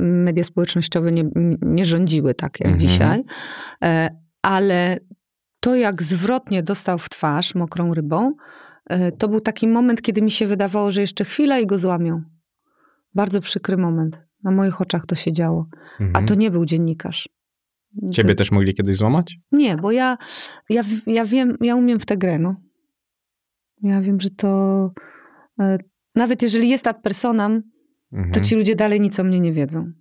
media społecznościowe nie, nie rządziły tak jak Mhm. dzisiaj. E, Ale to, jak zwrotnie dostał w twarz mokrą rybą, e, to był taki moment, kiedy mi się wydawało, że jeszcze chwila i go złamią. Bardzo przykry moment. Na moich oczach to się działo. A Mhm. to nie był dziennikarz. Ciebie To- też mogli kiedyś złamać? Nie, bo ja, ja, ja wiem, ja umiem w tę grę, no. Ja wiem, że to... e, Nawet jeżeli jest ad personam, Mhm. to ci ludzie dalej nic o mnie nie wiedzą.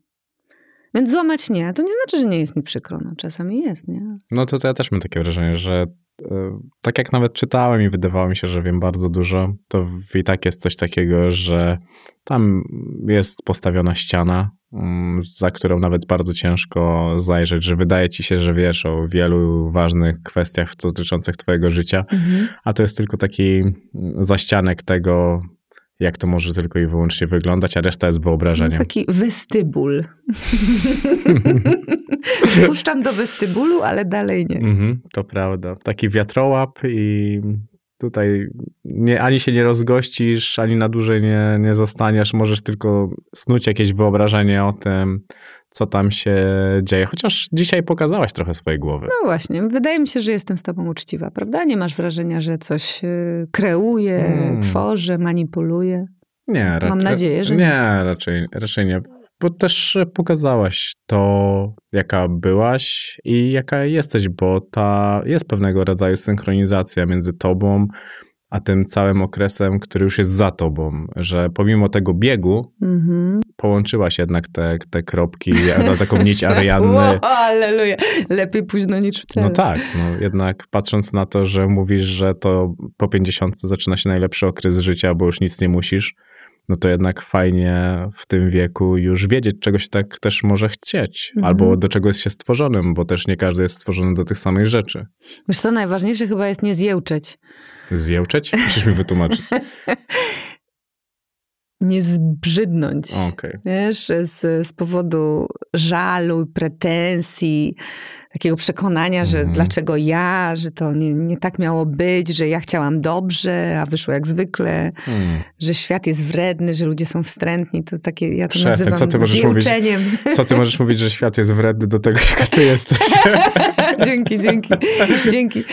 Więc złamać nie. To nie znaczy, że nie jest mi przykro. No, czasami jest, nie? No to, to ja też mam takie wrażenie, że e, tak jak nawet czytałem i wydawało mi się, że wiem bardzo dużo, to i tak jest coś takiego, że tam jest postawiona ściana, mm, za którą nawet bardzo ciężko zajrzeć, że wydaje ci się, że wiesz o wielu ważnych kwestiach dotyczących twojego życia, a to jest tylko taki mm, zaścianek tego, jak to może tylko i wyłącznie wyglądać, a reszta jest No, wyobrażeniem. taki westybul. Puszczam do westybulu, ale dalej nie. Mhm, to prawda. Taki wiatrołap i tutaj nie, ani się nie rozgościsz, ani na dłużej nie, nie zostaniesz. Możesz tylko snuć jakieś wyobrażenie o tym, co tam się dzieje. Chociaż dzisiaj pokazałaś trochę swojej głowy. No właśnie, wydaje mi się, że jestem z tobą uczciwa, prawda? Nie masz wrażenia, że coś y, kreuję, Mm. tworzę, manipuluję. Nie, raczej, Mam nadzieję, że nie. nie. raczej, raczej nie. Bo też pokazałaś to, jaka byłaś i jaka jesteś, bo ta jest pewnego rodzaju synchronizacja między tobą a tym całym okresem, który już jest za tobą, że pomimo tego biegu Mhm. połączyłaś jednak te, te kropki na taką nić Arianny. Wow, Alleluja. Lepiej późno niż wcale. No tak, no jednak patrząc na to, że mówisz, że to po 50 zaczyna się najlepszy okres życia, bo już nic nie musisz, no to jednak fajnie w tym wieku już wiedzieć, czego się tak też może chcieć, Mhm. albo do czego jest się stworzonym, bo też nie każdy jest stworzony do tych samych rzeczy. Wiesz co, najważniejsze chyba jest nie zjełczeć. Zjełczeć? Musisz mi wytłumaczyć. Nie zbrzydnąć. Okej. Wiesz, z, z powodu żalu, pretensji, takiego przekonania, że Mhm. dlaczego ja, że to nie, nie tak miało być, że ja chciałam dobrze, a wyszło jak zwykle, Hmm. że świat jest wredny, że ludzie są wstrętni. To takie, ja to Przestań, nazywam co ty możesz mówić? Co ty możesz mówić, że świat jest wredny do tego, jaka ty jesteś? dzięki, dzięki, dzięki.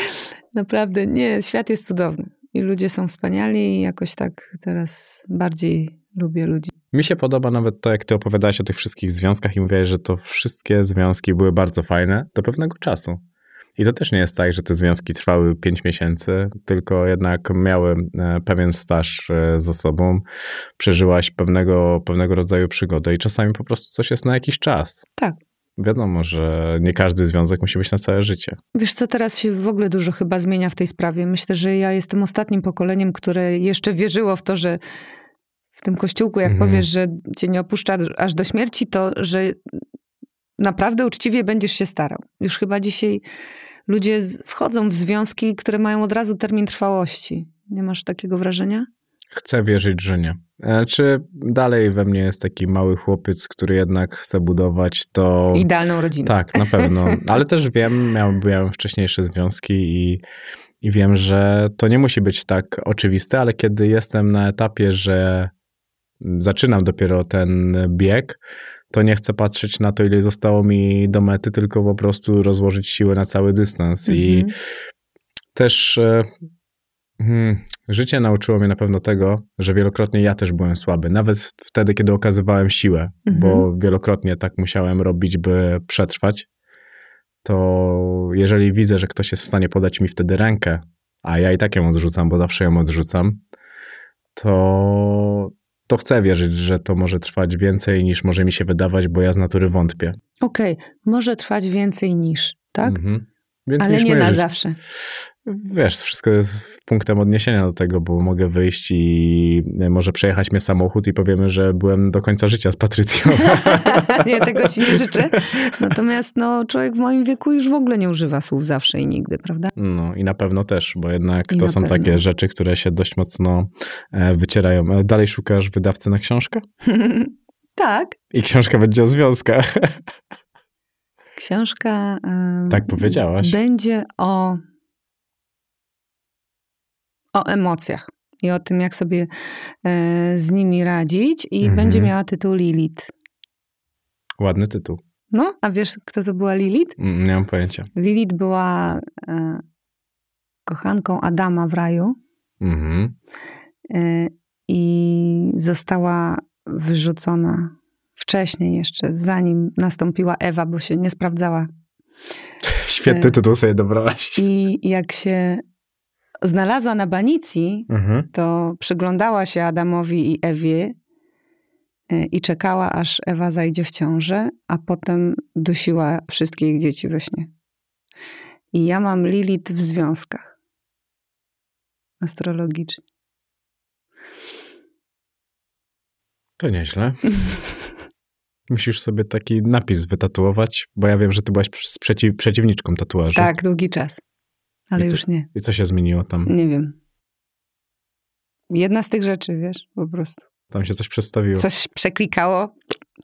Naprawdę, nie, świat jest cudowny. I ludzie są wspaniali i jakoś tak teraz bardziej lubię ludzi. Mi się podoba nawet to, jak ty opowiadałeś o tych wszystkich związkach i mówiłeś, że to wszystkie związki były bardzo fajne do pewnego czasu. I to też nie jest tak, że te związki trwały 5 miesięcy, tylko jednak miały e, pewien staż e, za sobą, przeżyłaś pewnego, pewnego rodzaju przygodę i czasami po prostu coś jest na jakiś czas. Tak. Wiadomo, że nie każdy związek musi być na całe życie. Wiesz co, teraz się w ogóle dużo chyba zmienia w tej sprawie. Myślę, że ja jestem ostatnim pokoleniem, które jeszcze wierzyło w to, że w tym kościółku, jak Mhm. powiesz, że cię nie opuszcza aż do śmierci, to że naprawdę uczciwie będziesz się starał. Już chyba dzisiaj ludzie wchodzą w związki, które mają od razu termin trwałości. Nie masz takiego wrażenia? Chcę wierzyć, że nie. E, Czy dalej we mnie jest taki mały chłopiec, który jednak chce budować to... Idealną rodzinę. Tak, na pewno. Ale też wiem, miałem, miałem wcześniejsze związki i, i wiem, że to nie musi być tak oczywiste, ale kiedy jestem na etapie, że zaczynam dopiero ten bieg, to nie chcę patrzeć na to, ile zostało mi do mety, tylko po prostu rozłożyć siłę na cały dystans. I Mhm. też e, hmm, życie nauczyło mnie na pewno tego, że wielokrotnie ja też byłem słaby. Nawet wtedy, kiedy okazywałem siłę, Mhm. bo wielokrotnie tak musiałem robić, by przetrwać. To jeżeli widzę, że ktoś jest w stanie podać mi wtedy rękę, a ja i tak ją odrzucam, bo zawsze ją odrzucam, to, to chcę wierzyć, że to może trwać więcej niż może mi się wydawać, bo ja z natury wątpię. Okej, może trwać więcej niż, tak? Mhm. Więcej Ale niż nie na życie. zawsze. Wiesz, wszystko jest punktem odniesienia do tego, bo mogę wyjść i może przejechać mnie samochód i powiemy, że byłem do końca życia z Patrycją. nie, tego ci nie życzę. Natomiast no, człowiek w moim wieku już w ogóle nie używa słów zawsze i nigdy, prawda? No i na pewno też, bo jednak I to są pewno. takie rzeczy, które się dość mocno e, wycierają. E, Dalej szukasz wydawcy na książkę? tak. I książka będzie o związkach. Książka. Tak powiedziałaś. Będzie o. o emocjach i o tym, jak sobie e, z nimi radzić, i Mhm. będzie miała tytuł Lilith. Ładny tytuł. No, a wiesz, kto to była Lilith? Mm, Nie mam pojęcia. Lilith była e, kochanką Adama w raju. Mhm. E, i została wyrzucona wcześniej jeszcze, zanim nastąpiła Ewa, bo się nie sprawdzała. Świetny E. tytuł sobie dobrałaś. I jak się znalazła na banicji, Mhm. to przyglądała się Adamowi i Ewie e, i czekała, aż Ewa zajdzie w ciążę, a potem dusiła wszystkie ich dzieci we śnie. I ja mam Lilith w związkach. Astrologicznie. To nieźle. Musisz sobie taki napis wytatuować, bo ja wiem, że ty byłaś przeciw, przeciwniczką tatuażu. Tak, długi czas. Ale I co- już nie. I co się zmieniło tam? Nie wiem. Jedna z tych rzeczy, wiesz, po prostu. Tam się coś przedstawiło. Coś przeklikało,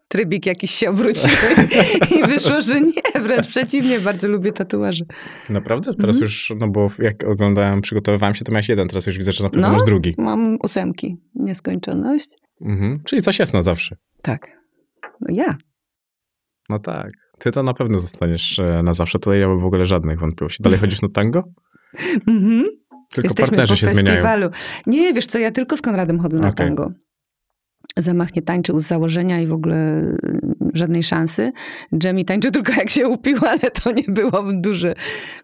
trybik jakiś się obrócił i wyszło, że nie, wręcz przeciwnie, bardzo lubię tatuaże. Naprawdę? Teraz Mhm. już, no bo jak oglądałem, przygotowywałem się, to miałeś jeden, teraz już widzę, że na pewno No. masz drugi. Mam ósemki, nieskończoność. Mhm. Czyli coś jest na zawsze. Tak. No ja. No tak. Ty to na pewno zostaniesz e, na zawsze. Tutaj ja mam w ogóle żadnych wątpliwości. Dalej chodzisz na tango? Mhm. Tylko Jesteśmy partnerzy się zmieniają. festiwalu. Nie, wiesz co, ja tylko z Konradem chodzę na Okej. tango. Zamach nie tańczył z założenia i w ogóle żadnej szansy. Jamie tańczy tylko jak się upił, ale to nie było duże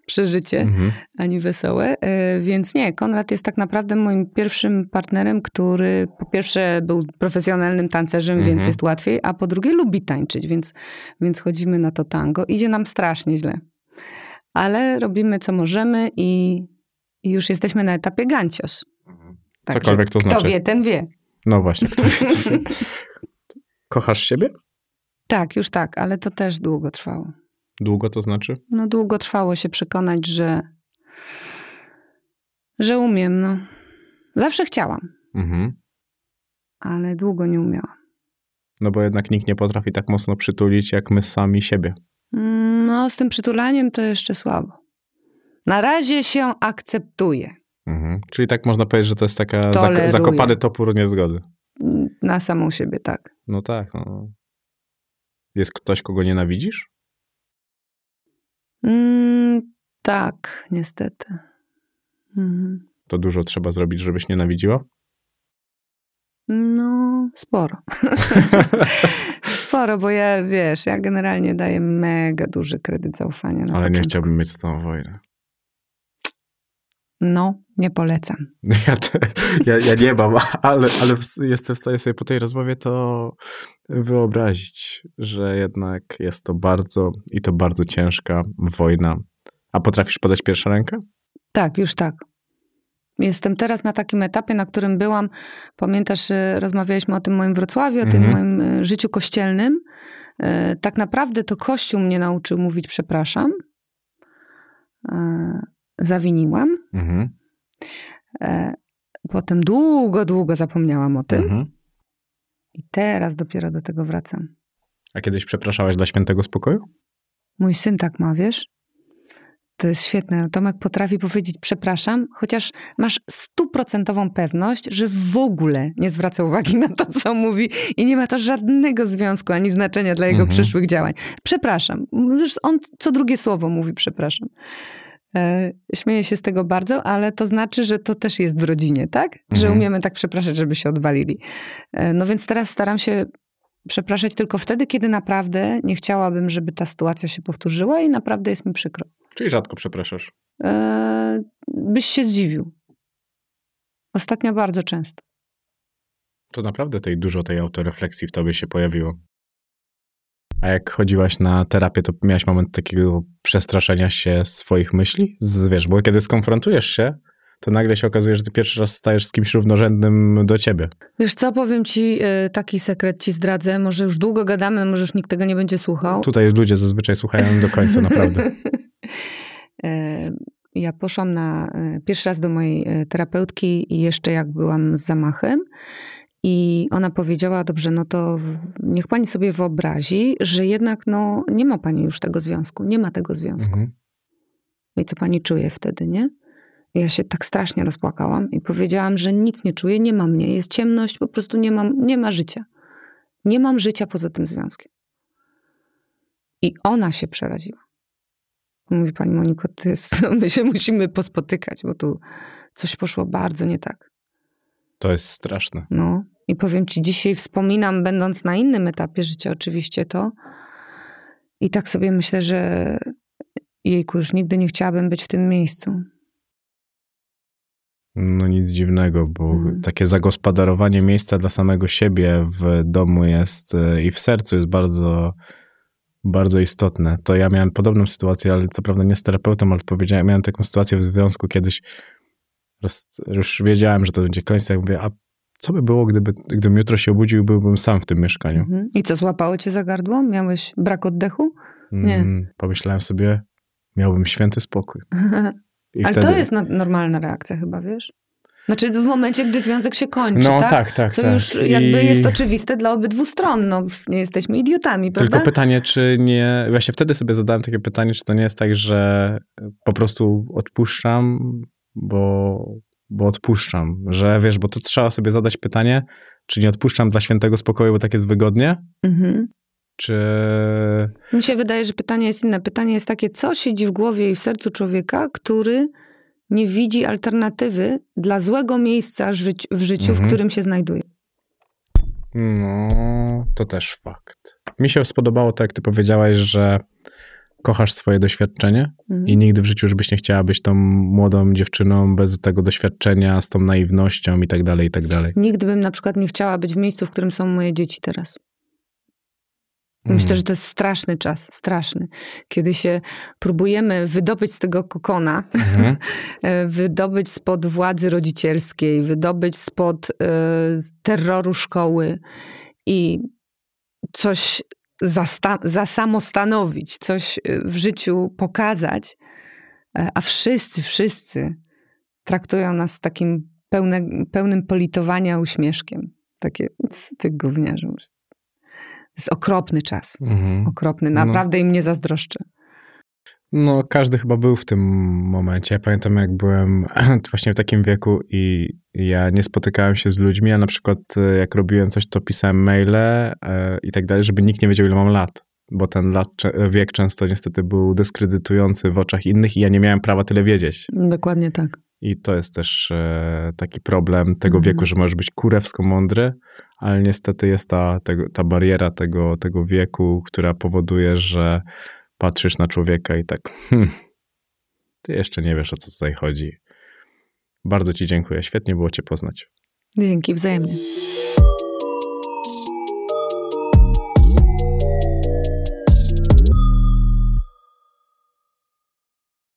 przeżycie, Mhm. ani wesołe. E, Więc nie, Konrad jest tak naprawdę moim pierwszym partnerem, który po pierwsze był profesjonalnym tancerzem, Mhm. więc jest łatwiej, a po drugie lubi tańczyć, więc, więc chodzimy na to tango. Idzie nam strasznie źle. Ale robimy co możemy i, i już jesteśmy na etapie gancios. Także Cokolwiek to Kto znaczy. wie, ten wie. No właśnie, kto wie, to wie. Kochasz siebie? Tak, już tak, ale to też długo trwało. Długo to znaczy? No długo trwało się przekonać, że, że umiem, no. Zawsze chciałam, Mhm. ale długo nie umiałam. No bo jednak nikt nie potrafi tak mocno przytulić, jak my sami siebie. Mm, No, z tym przytulaniem to jeszcze słabo. Na razie się akceptuje. Mhm. Czyli tak można powiedzieć, że to jest taka zak- zakopany topór niezgody. Na samą siebie, tak. No tak. No. Jest ktoś, kogo nienawidzisz? Mm, tak, niestety. Mhm. To dużo trzeba zrobić, żebyś nienawidziła? No, sporo. sporo, bo ja, wiesz, ja generalnie daję mega duży kredyt zaufania na Ale nie początku. chciałbym mieć z tą wojnę. No, nie polecam. Ja, te, ja, ja nie mam, ale, ale jestem w stanie sobie po tej rozmowie to wyobrazić, że jednak jest to bardzo i to bardzo ciężka wojna. A potrafisz podać pierwszą rękę? Tak, już tak. Jestem teraz na takim etapie, na którym byłam. Pamiętasz, y, rozmawialiśmy o tym moim Wrocławiu, o tym Mhm. moim y, życiu kościelnym. Y, Tak naprawdę to Kościół mnie nauczył mówić przepraszam. Zawiniłam. Mhm. E, Potem długo, długo zapomniałam o tym. Mhm. I teraz dopiero do tego wracam. A kiedyś przepraszałaś dla świętego spokoju? Mój syn tak ma, wiesz? To jest świetne. Tomek potrafi powiedzieć przepraszam, chociaż masz stuprocentową pewność, że w ogóle nie zwraca uwagi na to, co mówi i nie ma to żadnego związku ani znaczenia dla jego Mhm. przyszłych działań. Przepraszam. Zresztą on co drugie słowo mówi przepraszam. E, Śmieję się z tego bardzo, ale to znaczy, że to też jest w rodzinie, tak? Że Mhm. umiemy tak przepraszać, żeby się odwalili. E, No więc teraz staram się przepraszać tylko wtedy, kiedy naprawdę nie chciałabym, żeby ta sytuacja się powtórzyła i naprawdę jest mi przykro. Czyli rzadko przepraszasz. E, byś się zdziwił. Ostatnio bardzo często. To naprawdę tej dużo tej autorefleksji w tobie się pojawiło. A jak chodziłaś na terapię, to miałaś moment takiego przestraszenia się swoich myśli? Z, wiesz, bo kiedy skonfrontujesz się, to nagle się okazuje, że ty pierwszy raz stajesz z kimś równorzędnym do ciebie. Wiesz co, powiem ci e, taki sekret ci zdradzę. Może już długo gadamy, może już nikt tego nie będzie słuchał. Tutaj ludzie zazwyczaj słuchają do końca, naprawdę. E, Ja poszłam na e, pierwszy raz do mojej e, terapeutki i jeszcze jak byłam z zamachem. I ona powiedziała, dobrze, no to niech pani sobie wyobrazi, że jednak no, nie ma pani już tego związku, nie ma tego związku. Mhm. I co pani czuje wtedy, nie? Ja się tak strasznie rozpłakałam i powiedziałam, że nic nie czuję, nie ma mnie, jest ciemność, po prostu nie mam, nie ma życia. Nie mam życia poza tym związkiem. I ona się przeraziła. Mówi pani Moniko, jest, my się musimy pospotykać, bo tu coś poszło bardzo nie tak. To jest straszne. No. I powiem ci, dzisiaj wspominam, będąc na innym etapie życia, oczywiście to. I tak sobie myślę, że jejku, już nigdy nie chciałabym być w tym miejscu. No nic dziwnego, bo Mhm. takie zagospodarowanie miejsca dla samego siebie w domu jest e, i w sercu jest bardzo, bardzo istotne. To ja miałem podobną sytuację, ale co prawda nie z terapeutą, ale powiedziałem, miałem taką sytuację w związku kiedyś, już wiedziałem, że to będzie koniec, jak mówię, a co by było, gdyby, gdybym jutro się obudził i byłbym sam w tym mieszkaniu? Mhm. I co, złapało cię za gardło? Miałeś brak oddechu? Nie. Mm, pomyślałem sobie, miałbym święty spokój. I Ale wtedy- to jest no- normalna reakcja chyba, wiesz? Znaczy w momencie, gdy związek się kończy, No tak? tak, tak, To tak. już jakby I- jest oczywiste dla obydwu stron. No, nie jesteśmy idiotami, prawda? Tylko pytanie, czy nie. Właśnie wtedy sobie zadałem takie pytanie, czy to nie jest tak, że po prostu odpuszczam, bo, bo odpuszczam. Że wiesz, bo to trzeba sobie zadać pytanie, czy nie odpuszczam dla świętego spokoju, bo tak jest wygodnie, Mhm. czy. Mi się wydaje, że pytanie jest inne. Pytanie jest takie, co siedzi w głowie i w sercu człowieka, który nie widzi alternatywy dla złego miejsca życi- w życiu, w Mhm. którym się znajduje. No, to też fakt. Mi się spodobało to, jak ty powiedziałaś, że kochasz swoje doświadczenie Mhm. i nigdy w życiu już byś nie chciała być tą młodą dziewczyną bez tego doświadczenia, z tą naiwnością i tak dalej, i tak dalej. Nigdy bym na przykład nie chciała być w miejscu, w którym są moje dzieci teraz. Myślę, Mm. że to jest straszny czas, straszny. Kiedy się próbujemy wydobyć z tego kokona, Mhm. e, wydobyć spod władzy rodzicielskiej, wydobyć spod z terroru szkoły i coś zasta- zasamostanowić, coś e, w życiu pokazać, e, a wszyscy, wszyscy traktują nas takim pełne, pełnym politowania uśmieszkiem. Takie, "C, ty gówniarzu. Jest okropny czas. Mhm. Okropny. No. Naprawdę im nie zazdroszczę. No, każdy chyba był w tym momencie. Ja pamiętam, jak byłem właśnie w takim wieku i ja nie spotykałem się z ludźmi, a na przykład e, jak robiłem coś, to pisałem maile e, i tak dalej, żeby nikt nie wiedział, ile mam lat. Bo ten lat, wiek często niestety był dyskredytujący w oczach innych i ja nie miałem prawa tyle wiedzieć. Dokładnie tak. I to jest też e, taki problem tego Mhm. wieku, że możesz być kurewsko mądry, ale niestety jest ta, tego, ta bariera tego, tego wieku, która powoduje, że patrzysz na człowieka i tak, hmm, ty jeszcze nie wiesz, o co tutaj chodzi. Bardzo ci dziękuję, świetnie było cię poznać. Dzięki, wzajemnie.